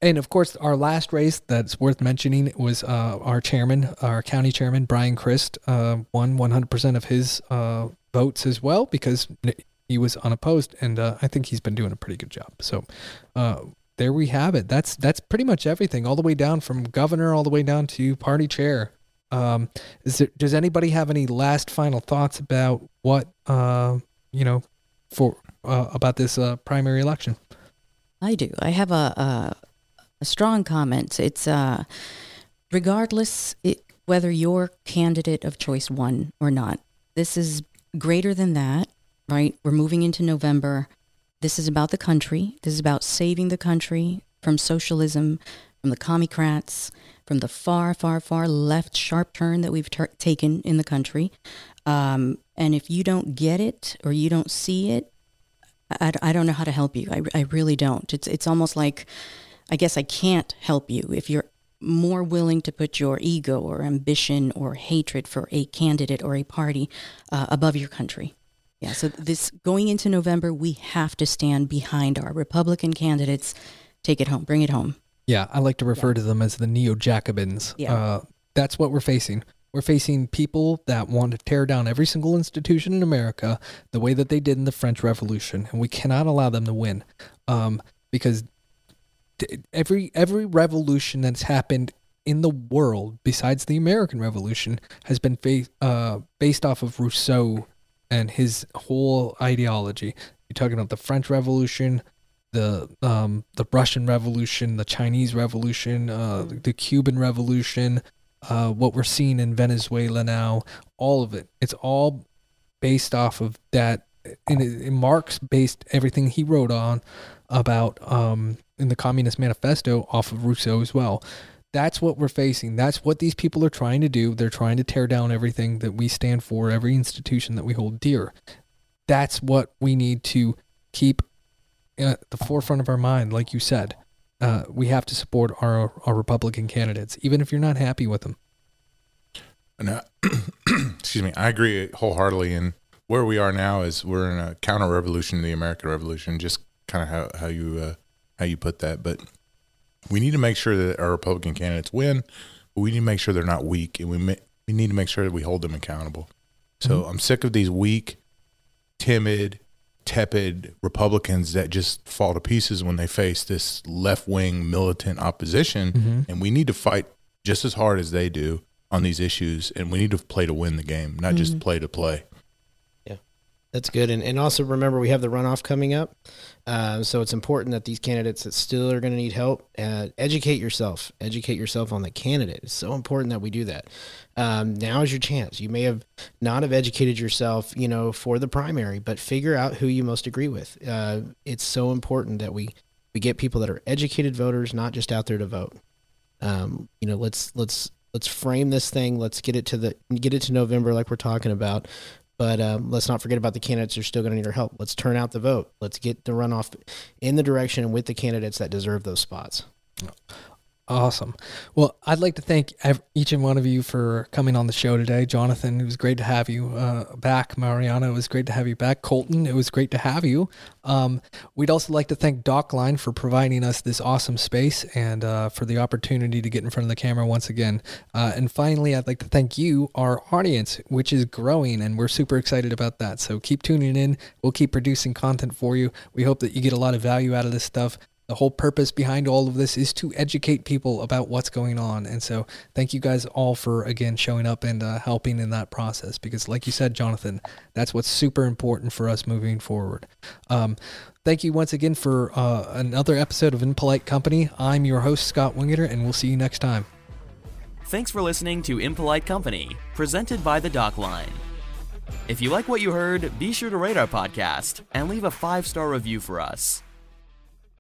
And of course, our last race that's worth mentioning was uh, our chairman, our county chairman, Brian Christ, uh, won 100% of his uh, votes as well because he was unopposed, and uh, I think he's been doing a pretty good job. So uh, there we have it. That's that's pretty much everything, all the way down from governor all the way down to party chair. Um, there, does anybody have any last final thoughts about what uh, you know for about this primary election? I do. I have a, a strong comment. It's uh, regardless it, whether your candidate of choice won or not. This is greater than that, right? We're moving into November. This is about the country. This is about saving the country from socialism, from the commie-crats, from the far, far, far left sharp turn that we've tur taken in the country. Um, and if you don't get it or you don't see it, I, I don't know how to help you. I, I really don't. It's it's almost like I guess I can't help you if you're more willing to put your ego or ambition or hatred for a candidate or a party uh, above your country. Yeah, so this going into November, we have to stand behind our Republican candidates. Take it home, bring it home. Yeah, I like to refer to them as the neo Jacobins. Yeah. Uh, that's what we're facing. We're facing people that want to tear down every single institution in America the way that they did in the French Revolution, and we cannot allow them to win, um, because every every revolution that's happened in the world besides the American Revolution has been fa- uh, based off of Rousseau and his whole ideology. You're talking about the French Revolution, the um, the Russian Revolution, the Chinese Revolution, uh, the Cuban Revolution, uh, what we're seeing in Venezuela now, all of it. It's all based off of that. And, it, Marx based everything he wrote on about um, in the Communist Manifesto off of Rousseau as well. That's what we're facing. That's what these people are trying to do. They're trying to tear down everything that we stand for, every institution that we hold dear. That's what we need to keep at the forefront of our mind, like you said. Uh, we have to support our our Republican candidates, even if you're not happy with them. And uh, [clears throat] excuse me, I agree wholeheartedly. And where we are now is we're in a counter revolution to the American Revolution. Just kind of how how you uh, how you put that, but we need to make sure that our Republican candidates win. But we need to make sure they're not weak, and we ma- we need to make sure that we hold them accountable. So mm-hmm. I'm sick of these weak, timid, tepid Republicans that just fall to pieces when they face this left wing militant opposition. Mm-hmm. And we need to fight just as hard as they do on these issues. And we need to play to win the game, not just mm-hmm. play to play. Yeah, that's good. And, and also remember, we have the runoff coming up. Uh, so it's important that these candidates that still are going to need help, uh, educate yourself. Educate yourself on the candidate. It's so important that we do that. Um, now is your chance. You may have not have educated yourself, you know, for the primary, but figure out who you most agree with. Uh, it's so important that we, we get people that are educated voters, not just out there to vote. Um, you know, let's let's let's frame this thing. Let's get it to the get it to November, like we're talking about. But um, let's not forget about the candidates who are still going to need our help. Let's turn out the vote. Let's get the runoff in the direction with the candidates that deserve those spots. Awesome. Well, I'd like to thank each and one of you for coming on the show today. Jonathan, it was great to have you uh, back. Mariana, it was great to have you back. Colton, it was great to have you. Um, we'd also like to thank Dockline for providing us this awesome space and uh, for the opportunity to get in front of the camera once again. Uh, and finally, I'd like to thank you, our audience, which is growing, and we're super excited about that. So keep tuning in. We'll keep producing content for you. We hope that you get a lot of value out of this stuff the whole purpose behind all of this is to educate people about what's going on and so thank you guys all for again showing up and uh, helping in that process because like you said jonathan that's what's super important for us moving forward um, thank you once again for uh, another episode of impolite company i'm your host scott wingeter and we'll see you next time Thanks for listening to Impolite Company, presented by the Dock Line. If you like what you heard, be sure to rate our podcast and leave a five star review for us.